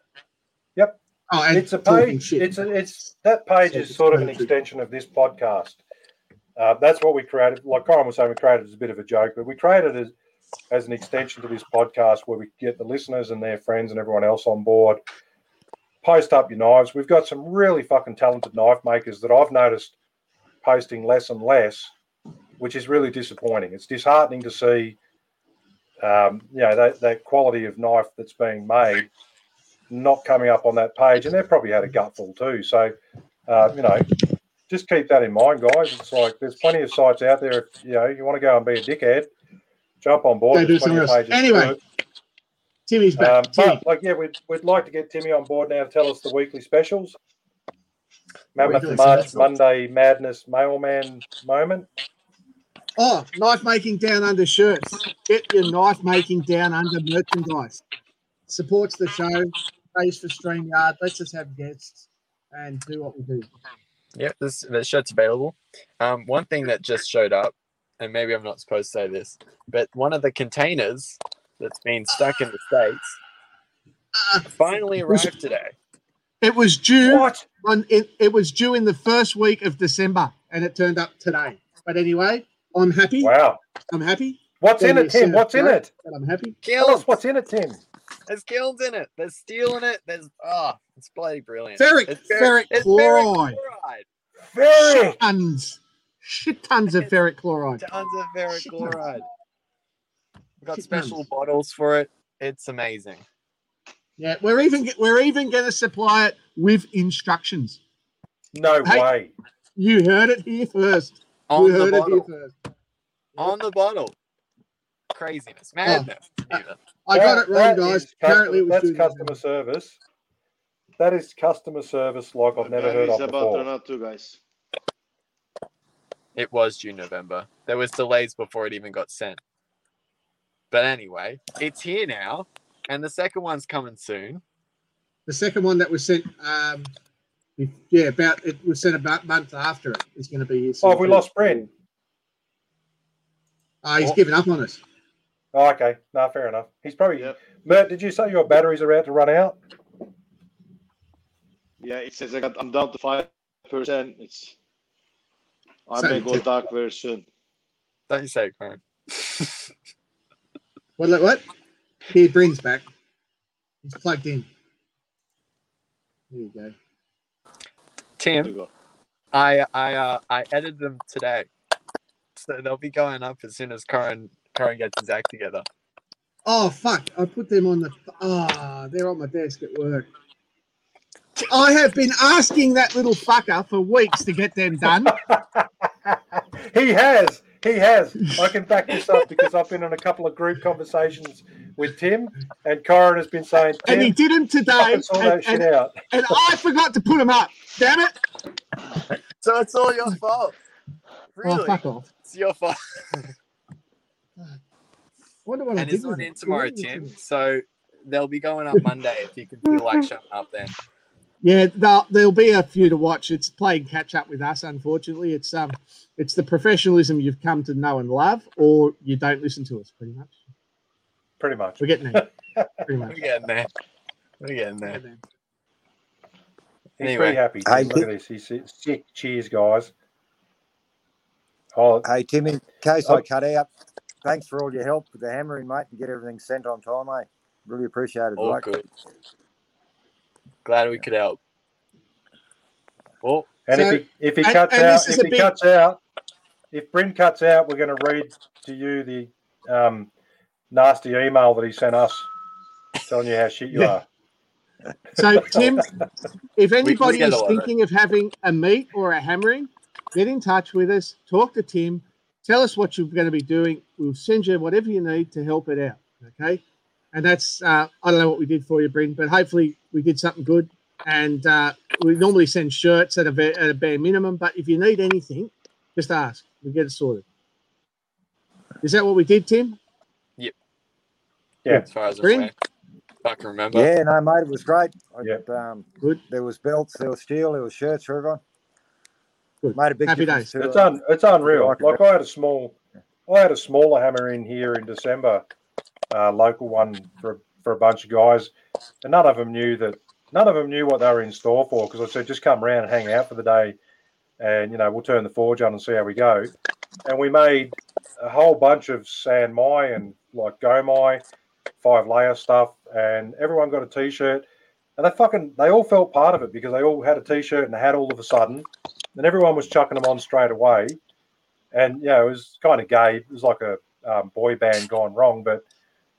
Yep. Oh, it's a page. It's a, it's that page is sort of an extension of this podcast. Uh, that's what we created. Like Corin was saying, we created as a bit of a joke, but we created as as an extension to this podcast where we get the listeners and their friends and everyone else on board. Post up your knives. We've got some really fucking talented knife makers that I've noticed posting less and less, which is really disappointing. It's disheartening to see, um, you know, that, that quality of knife that's being made not coming up on that page, and they've probably had a gutful too. So, uh, you know, just keep that in mind, guys. It's like there's plenty of sites out there. If you know you want to go and be a dickhead, jump on board. There's do plenty of pages Anyway. Timmy's back. Um, Timmy, but like, yeah, we'd, we'd like to get Timmy on board now to tell us the weekly specials. Mammoth March. Monday Madness Mailman moment. Oh, knife making down under shirts. Get your knife making down under merchandise. Supports the show, pays for StreamYard, lets us just have guests, and do what we do. Yep, this the shirt's available. Um, one thing that just showed up, and maybe I'm not supposed to say this, but one of the containers that's been stuck in the states Uh, finally arrived today. it was due What? on it, it was due in the first week of December, and it turned up today. But anyway, I'm happy. Wow. I'm happy. What's in it, Tim? What's in it? I'm happy. Tell Kilns. us what's in it, Tim. There's kilns in it. There's steel in it. There's oh, it's bloody brilliant. Ferric, It's ferric it's chloride. chloride. Very. Shit tons, shit tons of ferric chloride. Tons of ferric Shit chloride. We've got Shit special tons. bottles for it. It's amazing. Yeah, we're even we're even going to supply it with instructions. No Hey. way. You heard it here first. On the heard it here bottle. On the bottle. Craziness. Madness. even. I got it wrong, guys. is Apparently, it customer, was that's customer December. service. That is customer service like I've never heard of before. run out too, guys. It was June, November. There was delays before it even got sent. But anyway, it's here now, and the second one's coming soon. The second one that was sent, um, yeah, about it was sent about a month after it is going to be here. Oh, have we lost Brent? Uh, he's Oh. given up on us. Oh, okay. No, fair enough. He's probably. Yep. Mert, did you say your batteries are about to run out? Yeah, it says I got, I'm down to five percent. It's I So- may go dark very soon. Don't you say it, Corin. What? What? Here, Bryn's back. He's plugged in. There you go. There Tim. I I uh, I edited them today, so they'll be going up as soon as Corin Corin gets his act together. Oh fuck! I put them on the. Ah, they're on my desk at work. I have been asking that little fucker for weeks to get them done. he has. He has. I can back this up because I've been in a couple of group conversations with Tim, and Corin has been saying, and he did them today, fucking sort and, that shit and, out. and I forgot to put him up. Damn it! So it's all your fault. Really, Oh, fuck off. it's your fault. Wonder what I And did it's on in tomorrow, What did I Tim. do with it? So they'll be going up Monday if you can feel like showing up then. Yeah, there'll, there'll be a few to watch. It's playing catch up with us. Unfortunately, it's um, it's the professionalism you've come to know and love, or you don't listen to us. Pretty much, Pretty much. we're getting there. Pretty We're getting there. We're getting there. Getting. He's Anyway. pretty happy. Hey, Look at this. He's he's sick. Cheers, guys. Oh, Hey, Tim, in case Oh. I cut out, thanks for all your help with the hammering, mate, and get everything sent on time, mate. Really appreciate it. All mate. good. Glad we could help. Oh, and So- if he if he and- cuts and out, if a he big- cuts out, if Bryn cuts out, we're going to read to you the um, nasty email that he sent us, telling you how shit you Yeah. are. So, Tim, if anybody is a lot of it. thinking of having a meet or a hammering, get in touch with us. Talk to Tim. Tell us what you're going to be doing. We'll send you whatever you need to help it out. Okay. And that's, uh, I don't know what we did for you, Bryn, but hopefully we did something good. And uh, we normally send shirts at a, bare, at a bare minimum. But if you need anything, just ask. We get it sorted. Is that what we did, Tim? Yeah. As far as I'm Green? aware. If I can remember. Yeah, no, mate, it was great. I, Yep. um, Good. There was belts, there was steel, there was shirts for everyone. Good. Made a big Happy difference days. It's un, it's unreal. Like. Like I had a small, I had a smaller hammer in here in December, uh, local one for for a bunch of guys, and none of them knew that. None of them knew what they were in store for because I said just come around and hang out for the day, and you know we'll turn the forge on and see how we go. And we made a whole bunch of San Mai and like Gomai, five layer stuff, and everyone got a t-shirt. And they fucking they all felt part of it because they all had a t-shirt and a hat all of a sudden, and everyone was chucking them on straight away. And yeah, it was kind of gay. It was like a um, boy band gone wrong, but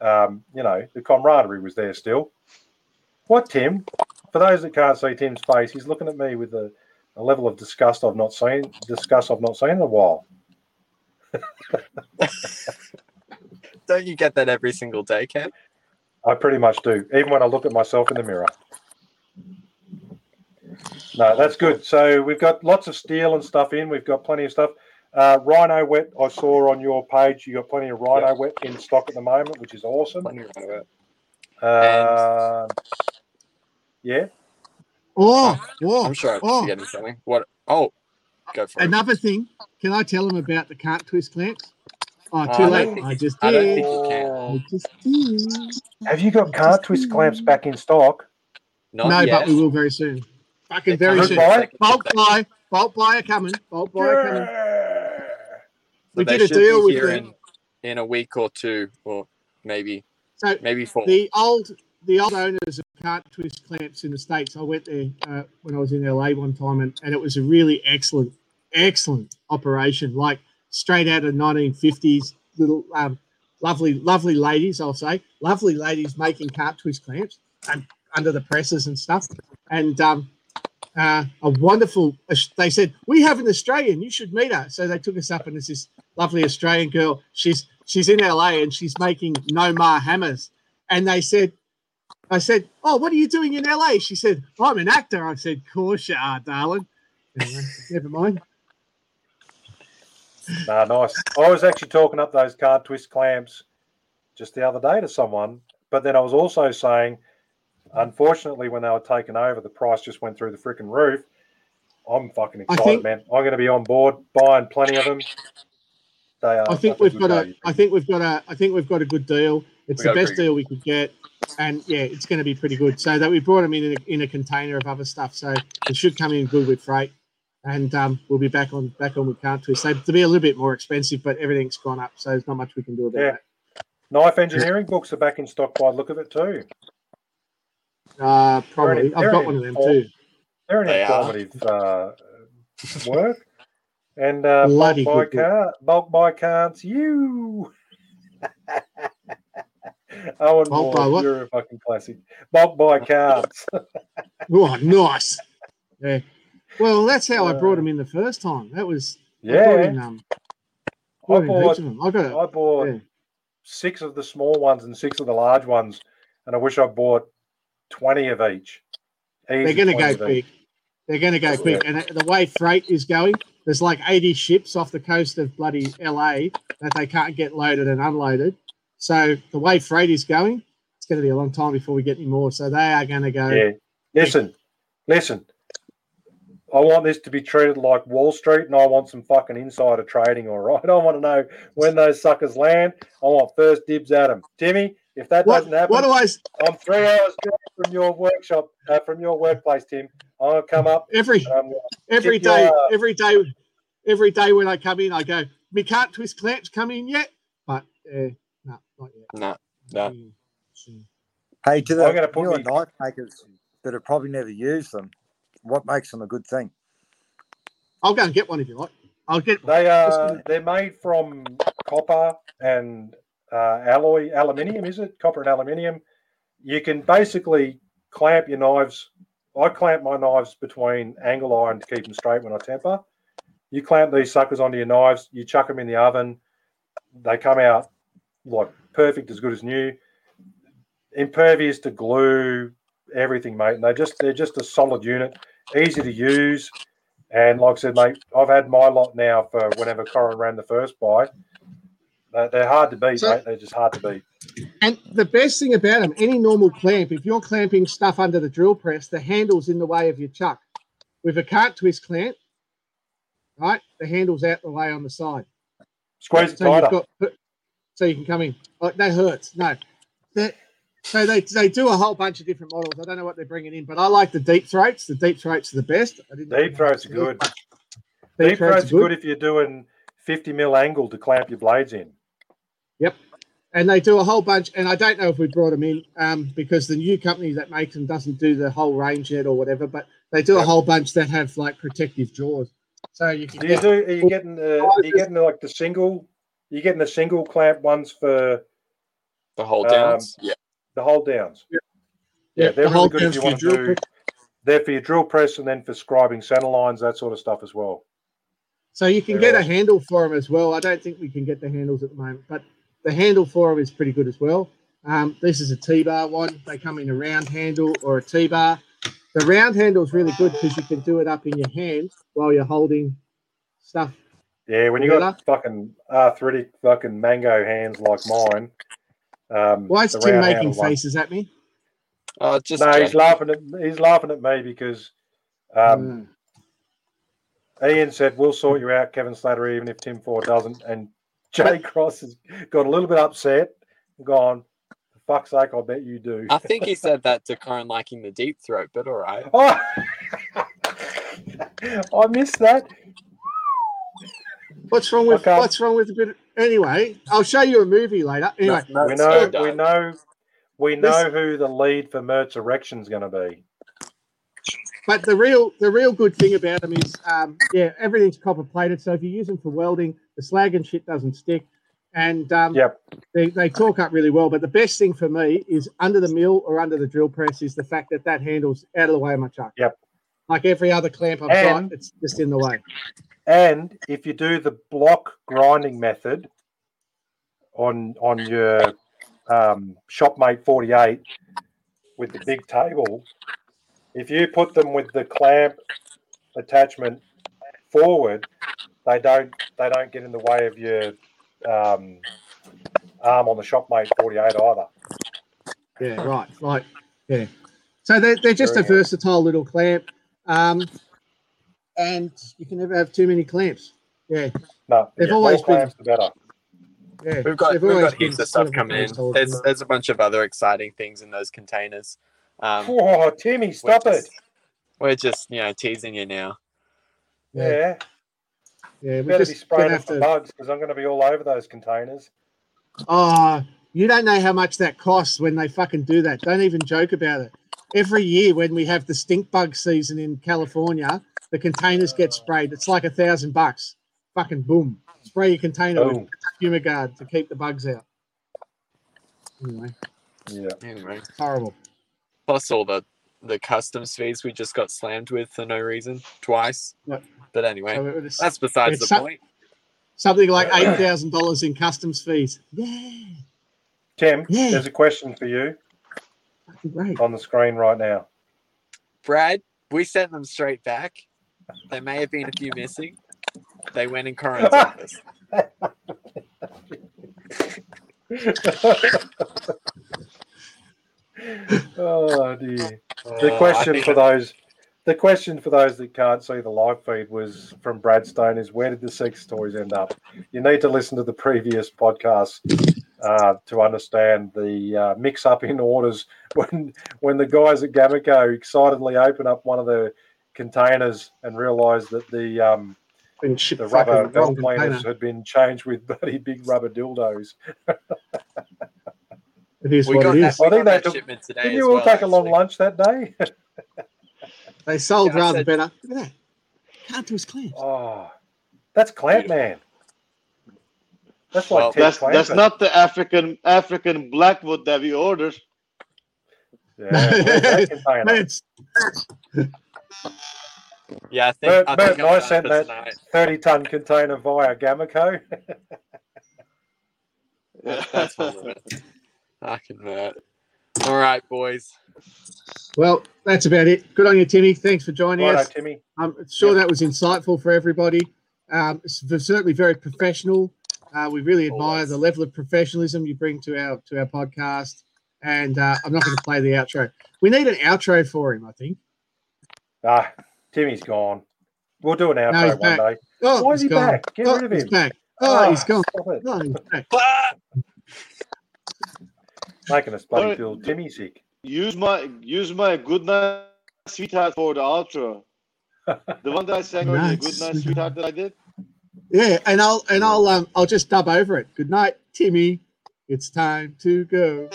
um, you know the camaraderie was there still. What Tim? For those that can't see Tim's face, he's looking at me with a, a level of disgust I've not seen disgust I've not seen in a while. Don't you get that every single day, Cam? I pretty much do, even when I look at myself in the mirror. No, that's good. So we've got lots of steel and stuff in. We've got plenty of stuff. Uh, Rhynowet, I saw on your page. You got plenty of rhino Yeah. wet in stock at the moment, which is awesome. Plenty of it. Uh, yeah, Oh, oh, I'm sure I'm oh. forgetting something. What? Oh, go for it. Another thing, can I tell them about the Kant-Twist clamps? Oh, Oh, too I late. think- I just I don't did. think you can. I just did. have you got Kant-Twist clamps back in stock? Not no, yet. but we will very soon. Fucking very soon. coming. Second- Bulk buy, bulk buy are coming. Bulk buy are coming. Yeah. We did a deal with them. in, in a week or two, or maybe So maybe four. the old the old owners of Kant-Twist clamps in the states. I went there uh, when I was in LA one time, and, and it was a really excellent, excellent operation. Like straight out of 1950s, little um, lovely, lovely ladies. I'll say lovely ladies making Kant-Twist clamps and under the presses and stuff. And um, uh, a wonderful. They said we have an Australian. You should meet her. So they took us up, and there's this lovely Australian girl. She's she's in LA and she's making No Nomar hammers. And they said, I said, Oh, what are you doing in LA? She said, I'm an actor. I said, course you are, darling. Anyway, never mind. Nah, nice. I was actually talking up those Kant-Twist clamps just the other day to someone, but then I was also saying, unfortunately, when they were taken over, the price just went through the freaking roof. I'm fucking excited, think- man. I'm going to be on board buying plenty of them. They are. I think we've got a value. I think we've got a I think we've got a good deal. It's We the best deal we could get. And yeah, it's going to be pretty good. So that we brought them in in a, in a container of other stuff. So it should come in good with freight. And um, we'll be back on back on with Kant-Twist. So to be a little bit more expensive, but everything's gone up, so there's not much we can do about Yeah. Knife engineering books are back in stock by the look of it too. that. Uh, probably. They're I've got one of them too. They're an They informative uh, work. And uh, bulk Bloody buy good car, bulk buy cards, you. Owen Bulk buy Ward, what? you're a fucking classic. Bulk buy cards. Oh, nice. Yeah. Well, that's how I Uh, brought them in the first time. That was I brought yeah, in, um, I brought bought. I got. I bought Yeah. six of the small ones and six of the large ones, and I wish I bought twenty of each. They're going to go big. They're going to go quick. And the way freight is going, there's like 80 ships off the coast of bloody LA that they can't get loaded and unloaded. So the way freight is going, it's going to be a long time before we get any more. So they are going to go. Yeah. Listen, listen. I want this to be treated like Wall Street, and I want some fucking insider trading. All right, I want to know when those suckers land. I want first dibs at them. Timmy, if that What, doesn't happen, what do I I'm three hours from your workshop, uh, from your workplace, Tim. I'm gonna come up. every And I'm gonna, every Get your- day, every day, every day when I come in, I go, "Me Kant-Twist clamps come in yet?" But uh, no, not yet. No, no. Soon, soon. Hey, to the I'm gonna put newer me- knife makers that have probably never used them, what makes them a good thing? I'll go and get one if you like. I'll get. They are. they're made from copper and uh, alloy aluminium. Is it copper and aluminium? You can basically clamp your knives. I clamp my knives between angle iron to keep them straight when I temper. You clamp these suckers onto your knives. You chuck them in the oven. They come out like perfect, as good as new. Impervious to glue, everything, mate. And they just they're just a solid unit, easy to use. And like I said, mate, I've had my lot now for whenever Corin ran the first buy. They're, hard to beat, So- mate. They're just hard to beat. And the best thing about them, any normal clamp, if you're clamping stuff under the drill press, the handle's in the way of your chuck. With a Kant-Twist clamp, right, the handle's out the way on the side. Squeeze it So you've tighter. got, so you can come in. Oh, that hurts. No, that. So they, they do a whole bunch of different models. I don't know what they're bringing in, but I like the deep throats. The deep throats are the best. I didn't Deep throats are good. Deep, Deep throats throats are good if you're doing 50 mil angle to clamp your blades in. Yep. And they do a whole bunch. And I don't know if we brought them in um, because the new company that makes them doesn't do the whole range yet or whatever. But they do a whole bunch that have like protective jaws, so you can Do you get do? Are you getting the? Are you getting the, like the single? You getting the single clamp ones for The hold Um, downs. yeah. The hold downs? Yeah. Yeah, they're the really good if you want to do. They're for your drill press and then for scribing center lines, that sort of stuff as well. So you can They're get a handle for them as well. I don't think we can get the handles at the moment, but the handle for them is pretty good as well. Um, this is a T-bar one. They come in a round handle or a T-bar. The round handle is really good because you can do it up in your hand while you're holding stuff. Yeah, when you got fucking arthritic fucking mango hands like mine. Um, Why is Tim making handle one- faces at me? Oh, just No, he's laughing at he's laughing at me because um, Mm. Ian said we'll sort you out, Kevin Slater, even if Tim Ford doesn't. And Jay Cross has got a little bit upset gone, for fuck's sake, I bet you do. I think he said that to Corin liking the deep throat, but all right. Oh, I missed that. What's wrong with Okay. what's wrong with a bit? Of, anyway, I'll show you a movie later. Anyway, No, no, we know, so we know, we This- know who the lead for Mert's erection's is going to be. But the real the real good thing about them is, um, yeah, everything's copper plated. So if you use them for welding, the slag and shit doesn't stick, and um, Yep. they, they torque up really well. But the best thing for me is under the mill or under the drill press is the fact that that handle's out of the way of my chuck. Yep. Like every other clamp I've And- got, it's just in the way. And if you do the block grinding method on on your um, Shopmate 48 with the big table, if you put them with the clamp attachment forward, they don't they don't get in the way of your um, arm on the Shopmate 48 either. Yeah, right. Like, yeah. So they're, they're just Very a versatile little clamp. Um, and you can never have too many clamps. Yeah, No, They've the always more clamps, the better. yeah. We've got we've got heaps of stuff a coming in. There's clamp. there's a bunch of other exciting things in those containers. Um, Oh, Timmy, stop we're it! We're just you know teasing you now. Yeah. Yeah, Yeah, we better be just spraying gonna it for bugs because I'm going to be all over those containers. Oh, you don't know how much that costs when they fucking do that. Don't even joke about it. Every year when we have the stink bug season in California, the containers get sprayed. It's like a thousand bucks. Fucking boom. Spray your container with Boom. Fumigard to keep the bugs out. Anyway, Yeah. Anyway, horrible. plus all the the customs fees we just got slammed with for no reason twice. Yep. But anyway, So it was that's besides the so- point. something like eight thousand dollars in customs fees. Yeah, Tim, Yeah. there's a question for you fucking great. on the screen right now. Brad, we sent them straight back. There may have been a few missing. They went in Corin's office. oh dear. The Oh, I question think for those the question for those that can't see the live feed was from Brad Stone is where did the sex toys end up? You need to listen to the previous podcast uh, to understand the uh, mix up in orders when when the guys at Gamaco excitedly open up one of the containers and realize that the um, Been shipped the rubber wrong belt cleaners had been changed with bloody big rubber dildos. It is we what got it that, is. I think got they that took- shipment today. Did you all well, take a long lunch that day? They sold Yeah, rather said- better. Look at that. Kant-Twist clamps. Oh, that's Clamp Man. That's like Well, Ted That's that's not the African African blackwood that we ordered. Yeah, where's that container? Man, Yeah, I think Bert, I Bert think and I'm I done sent that tonight. 30 ton container via Gamaco. That's fine with. I can uh, All right, boys. well, that's about it. Good on you, Timmy. Thanks for joining Righto, us. Timmy. I'm sure Yeah. that was insightful for everybody. Um, it's certainly very professional. Uh, we really admire the level of professionalism you bring to our to our podcast. And uh, I'm not going to play the outro. We need an outro for him, I think. Ah, Timmy's gone. We'll do an outro he's one back. day. Oh, Why is he gone. back? Get oh, rid of he's him. back. Oh, he's Ah, gone. stop it. Oh, he's back. Making us bloody feel Timmy sick. Use my use my good night sweetheart for the outro. The one that I sang earlier, Night, good night sweetheart. sweetheart that I did. Yeah, and I'll and I'll um I'll just dub over it. Good night, Timmy. It's time to go.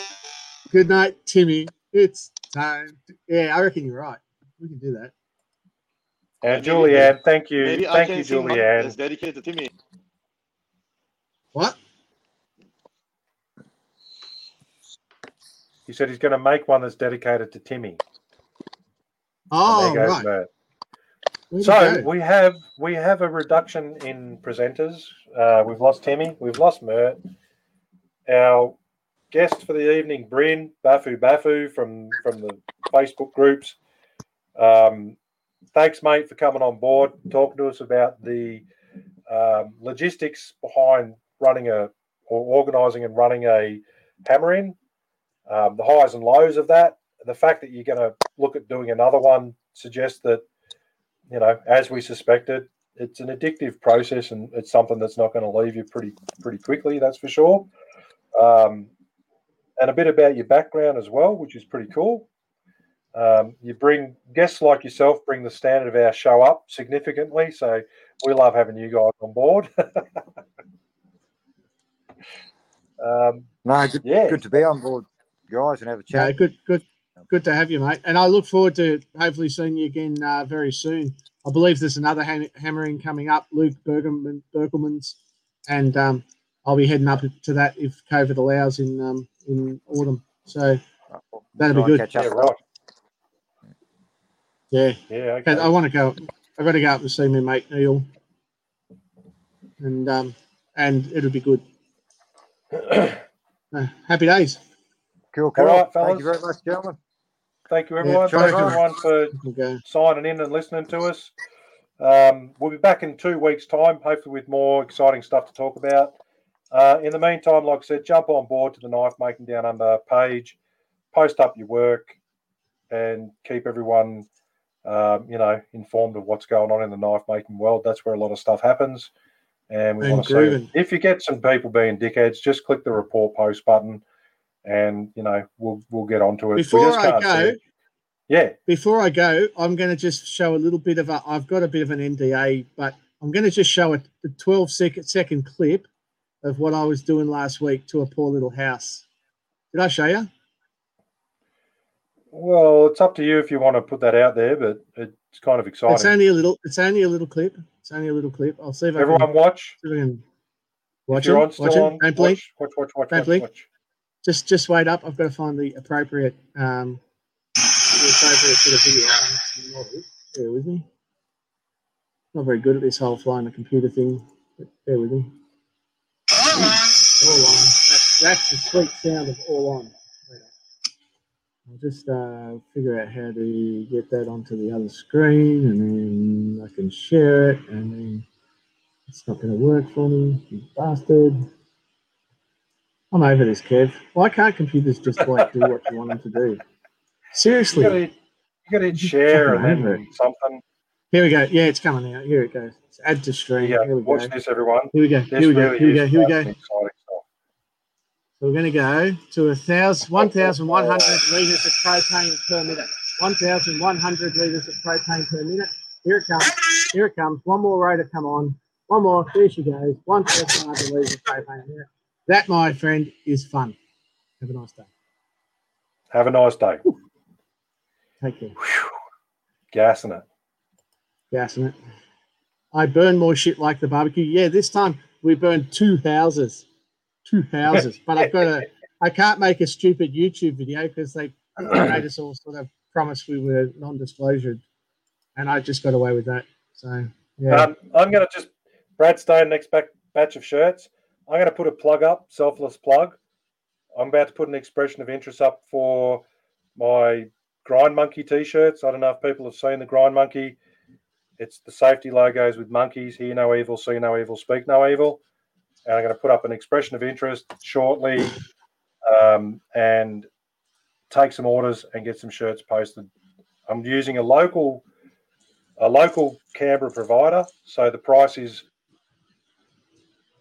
Good night, Timmy. It's time. To... Yeah, I reckon you're right. We can do that. And Maybe- Julianne, thank you. Maybe Thank can you, sing one Julianne. that's dedicated to Timmy. What? He said he's going to make one that's dedicated to Timmy. Oh, and there goes right. Mert. So we have we have a reduction in presenters. Uh, we've lost Timmy. We've lost Mert. Our guest for the evening, Bryn Bafu Bafu from from the Facebook groups. Um, thanks, mate, for coming on board, talking to us about the um, logistics behind running a or organising and running a hammer in, um, the highs and lows of that. The fact that you're going to look at doing another one suggests that you know, as we suspected, it's an addictive process and it's something that's not going to leave you pretty pretty quickly. That's for sure. Um, and a bit about your background as well, which is pretty cool. Um, you bring guests like yourself bring the standard of our show up significantly, so we love having you guys on board. um, No, good, yeah, good to be on board, guys, and have a Yeah, chat. good, good, good to have you, mate. And I look forward to hopefully seeing you again uh, very soon. I believe there's another ham- hammering coming up, Luke Bergman, Bergelman's, and um, I'll be heading up to that if COVID allows in um, in autumn. So that'll be good. Catch yeah, right. yeah, Yeah, okay. I want to go. I've got to go up and see my mate Neil, and um, and it'll be good. Uh, happy days. Cool, cool. right, Thank you very much, gentlemen. Thank you, everyone. Thanks, everyone, for We'll signing in and listening to us. Um, we'll be back in two weeks' time, hopefully with more exciting stuff to talk about. Uh, in the meantime, like I said, jump on board to the Knife Making Down Under page, post up your work, and keep everyone, um, you know, informed of what's going on in the knife making world. That's where a lot of stuff happens. And we And want to see if you get some people being dickheads, just click the report post button, and you know we'll we'll get onto it. Before I see go, it. yeah. before I go, I'm going to just show a little bit of a. I've got a bit of an NDA, but I'm going to just show a the 12 second second clip of what I was doing last week to a poor little house. Did I show you? Well, it's up to you if you want to put that out there, but it's kind of exciting. It's only a little. It's only a little clip. It's only a little clip. I'll see if I can, Everyone, watch. see if I can If watch you're it. Watch it. on, Don't blink. watch, watch, watch, watch, Don't watch, blink. watch. Just just wait up. I've got to find the appropriate um the appropriate sort of video. Bear with me. Not very good at this whole flying the computer thing, but bear with me. All on. That's, that's the sweet sound of all on. I'll just uh, figure out how to get that onto the other screen, and then I can share it, and then it's not going to work for me, you bastard. I'm over this, Kev. Why can't computers just like do what you want them to do? You Seriously. you gotta hit share and then something. Here we go. Yeah, it's coming out. Here it goes. It's add to stream. Yeah, Here we go. watch this, everyone. Here we go. This Here we go. really Here we go. Here we go. exciting stuff. So we're going to go to a thousand, 1,100 litres of propane per minute. 1,100 litres of propane per minute. Here it comes. Here it comes. One more row to come on. One more. There she goes. 1,100 litres of propane per minute. That, my friend, is fun. Have a nice day. Have a nice day. Take care. Gassing it. Gassing it. I burn more shit like the barbecue. Yeah, this time we burned two houses. Two houses. But I've got a I can't make a stupid YouTube video because they made us all sort of promise we were non-disclosure. And I just got away with that. So yeah. Um, I'm going to just, Brad Stone, next back, batch of shirts. I'm going to put a plug up, selfless plug. I'm about to put an expression of interest up for my Grind Monkey t shirts. I don't know if people have seen the Grind Monkey. It's the safety logos with monkeys. Hear no evil, see no evil, speak no evil. and I'm going to put up an expression of interest shortly, um, and take some orders and get some shirts posted. I'm using a local, a local Canberra provider, so the price is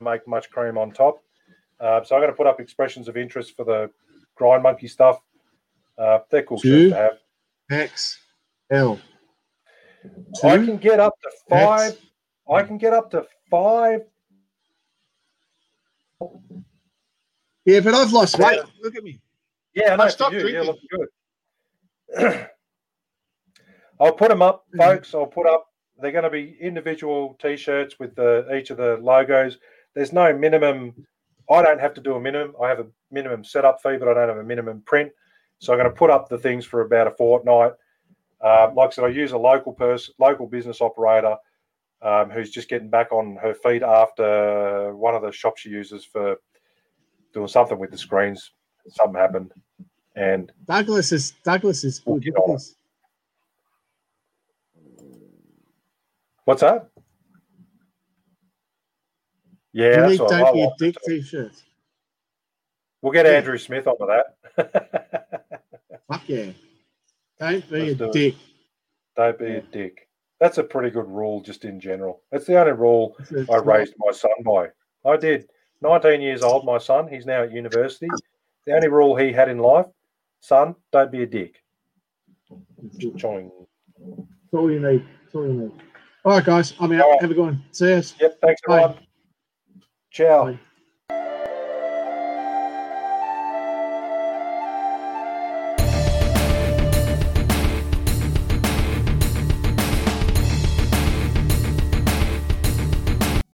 make much cream on top. Uh, so I'm going to put up expressions of interest for the grind monkey stuff. Uh, they're cool Two. to have. X L. I Two. can get up to five. I can get up to five. Yeah, but I've lost weight. Look at me. Yeah, I know I stopped you. Drinking. looking good. I'll put them up, Mhm. folks. I'll put up. They're going to be individual T-shirts with the each of the logos. There's no minimum. I don't have to do a minimum. I have a minimum setup fee, but I don't have a minimum print. So I'm going to put up the things for about a fortnight. Um, like I said, I use a local person, local business operator, um, who's just getting back on her feet after one of the shops she uses for doing something with the screens. Something happened, and Douglas is Douglas is good. get Look at on it. this. what's that? Yeah, Unique don't be a dick t-shirts. We'll get Yeah. Andrew Smith onto that. Fuck yeah. Don't be Let's do a it. dick. Don't be a dick. That's a pretty good rule, just in general. That's the only rule I raised my son by. I did. 19 years old, my son. He's now at university. The only rule he had in life, son, don't be a dick. Choing. That's all you need. That's all you need. All right, guys. I'm out. Right. Have a good one. See us. Yep, thanks Bye. everyone. Ciao. Bye.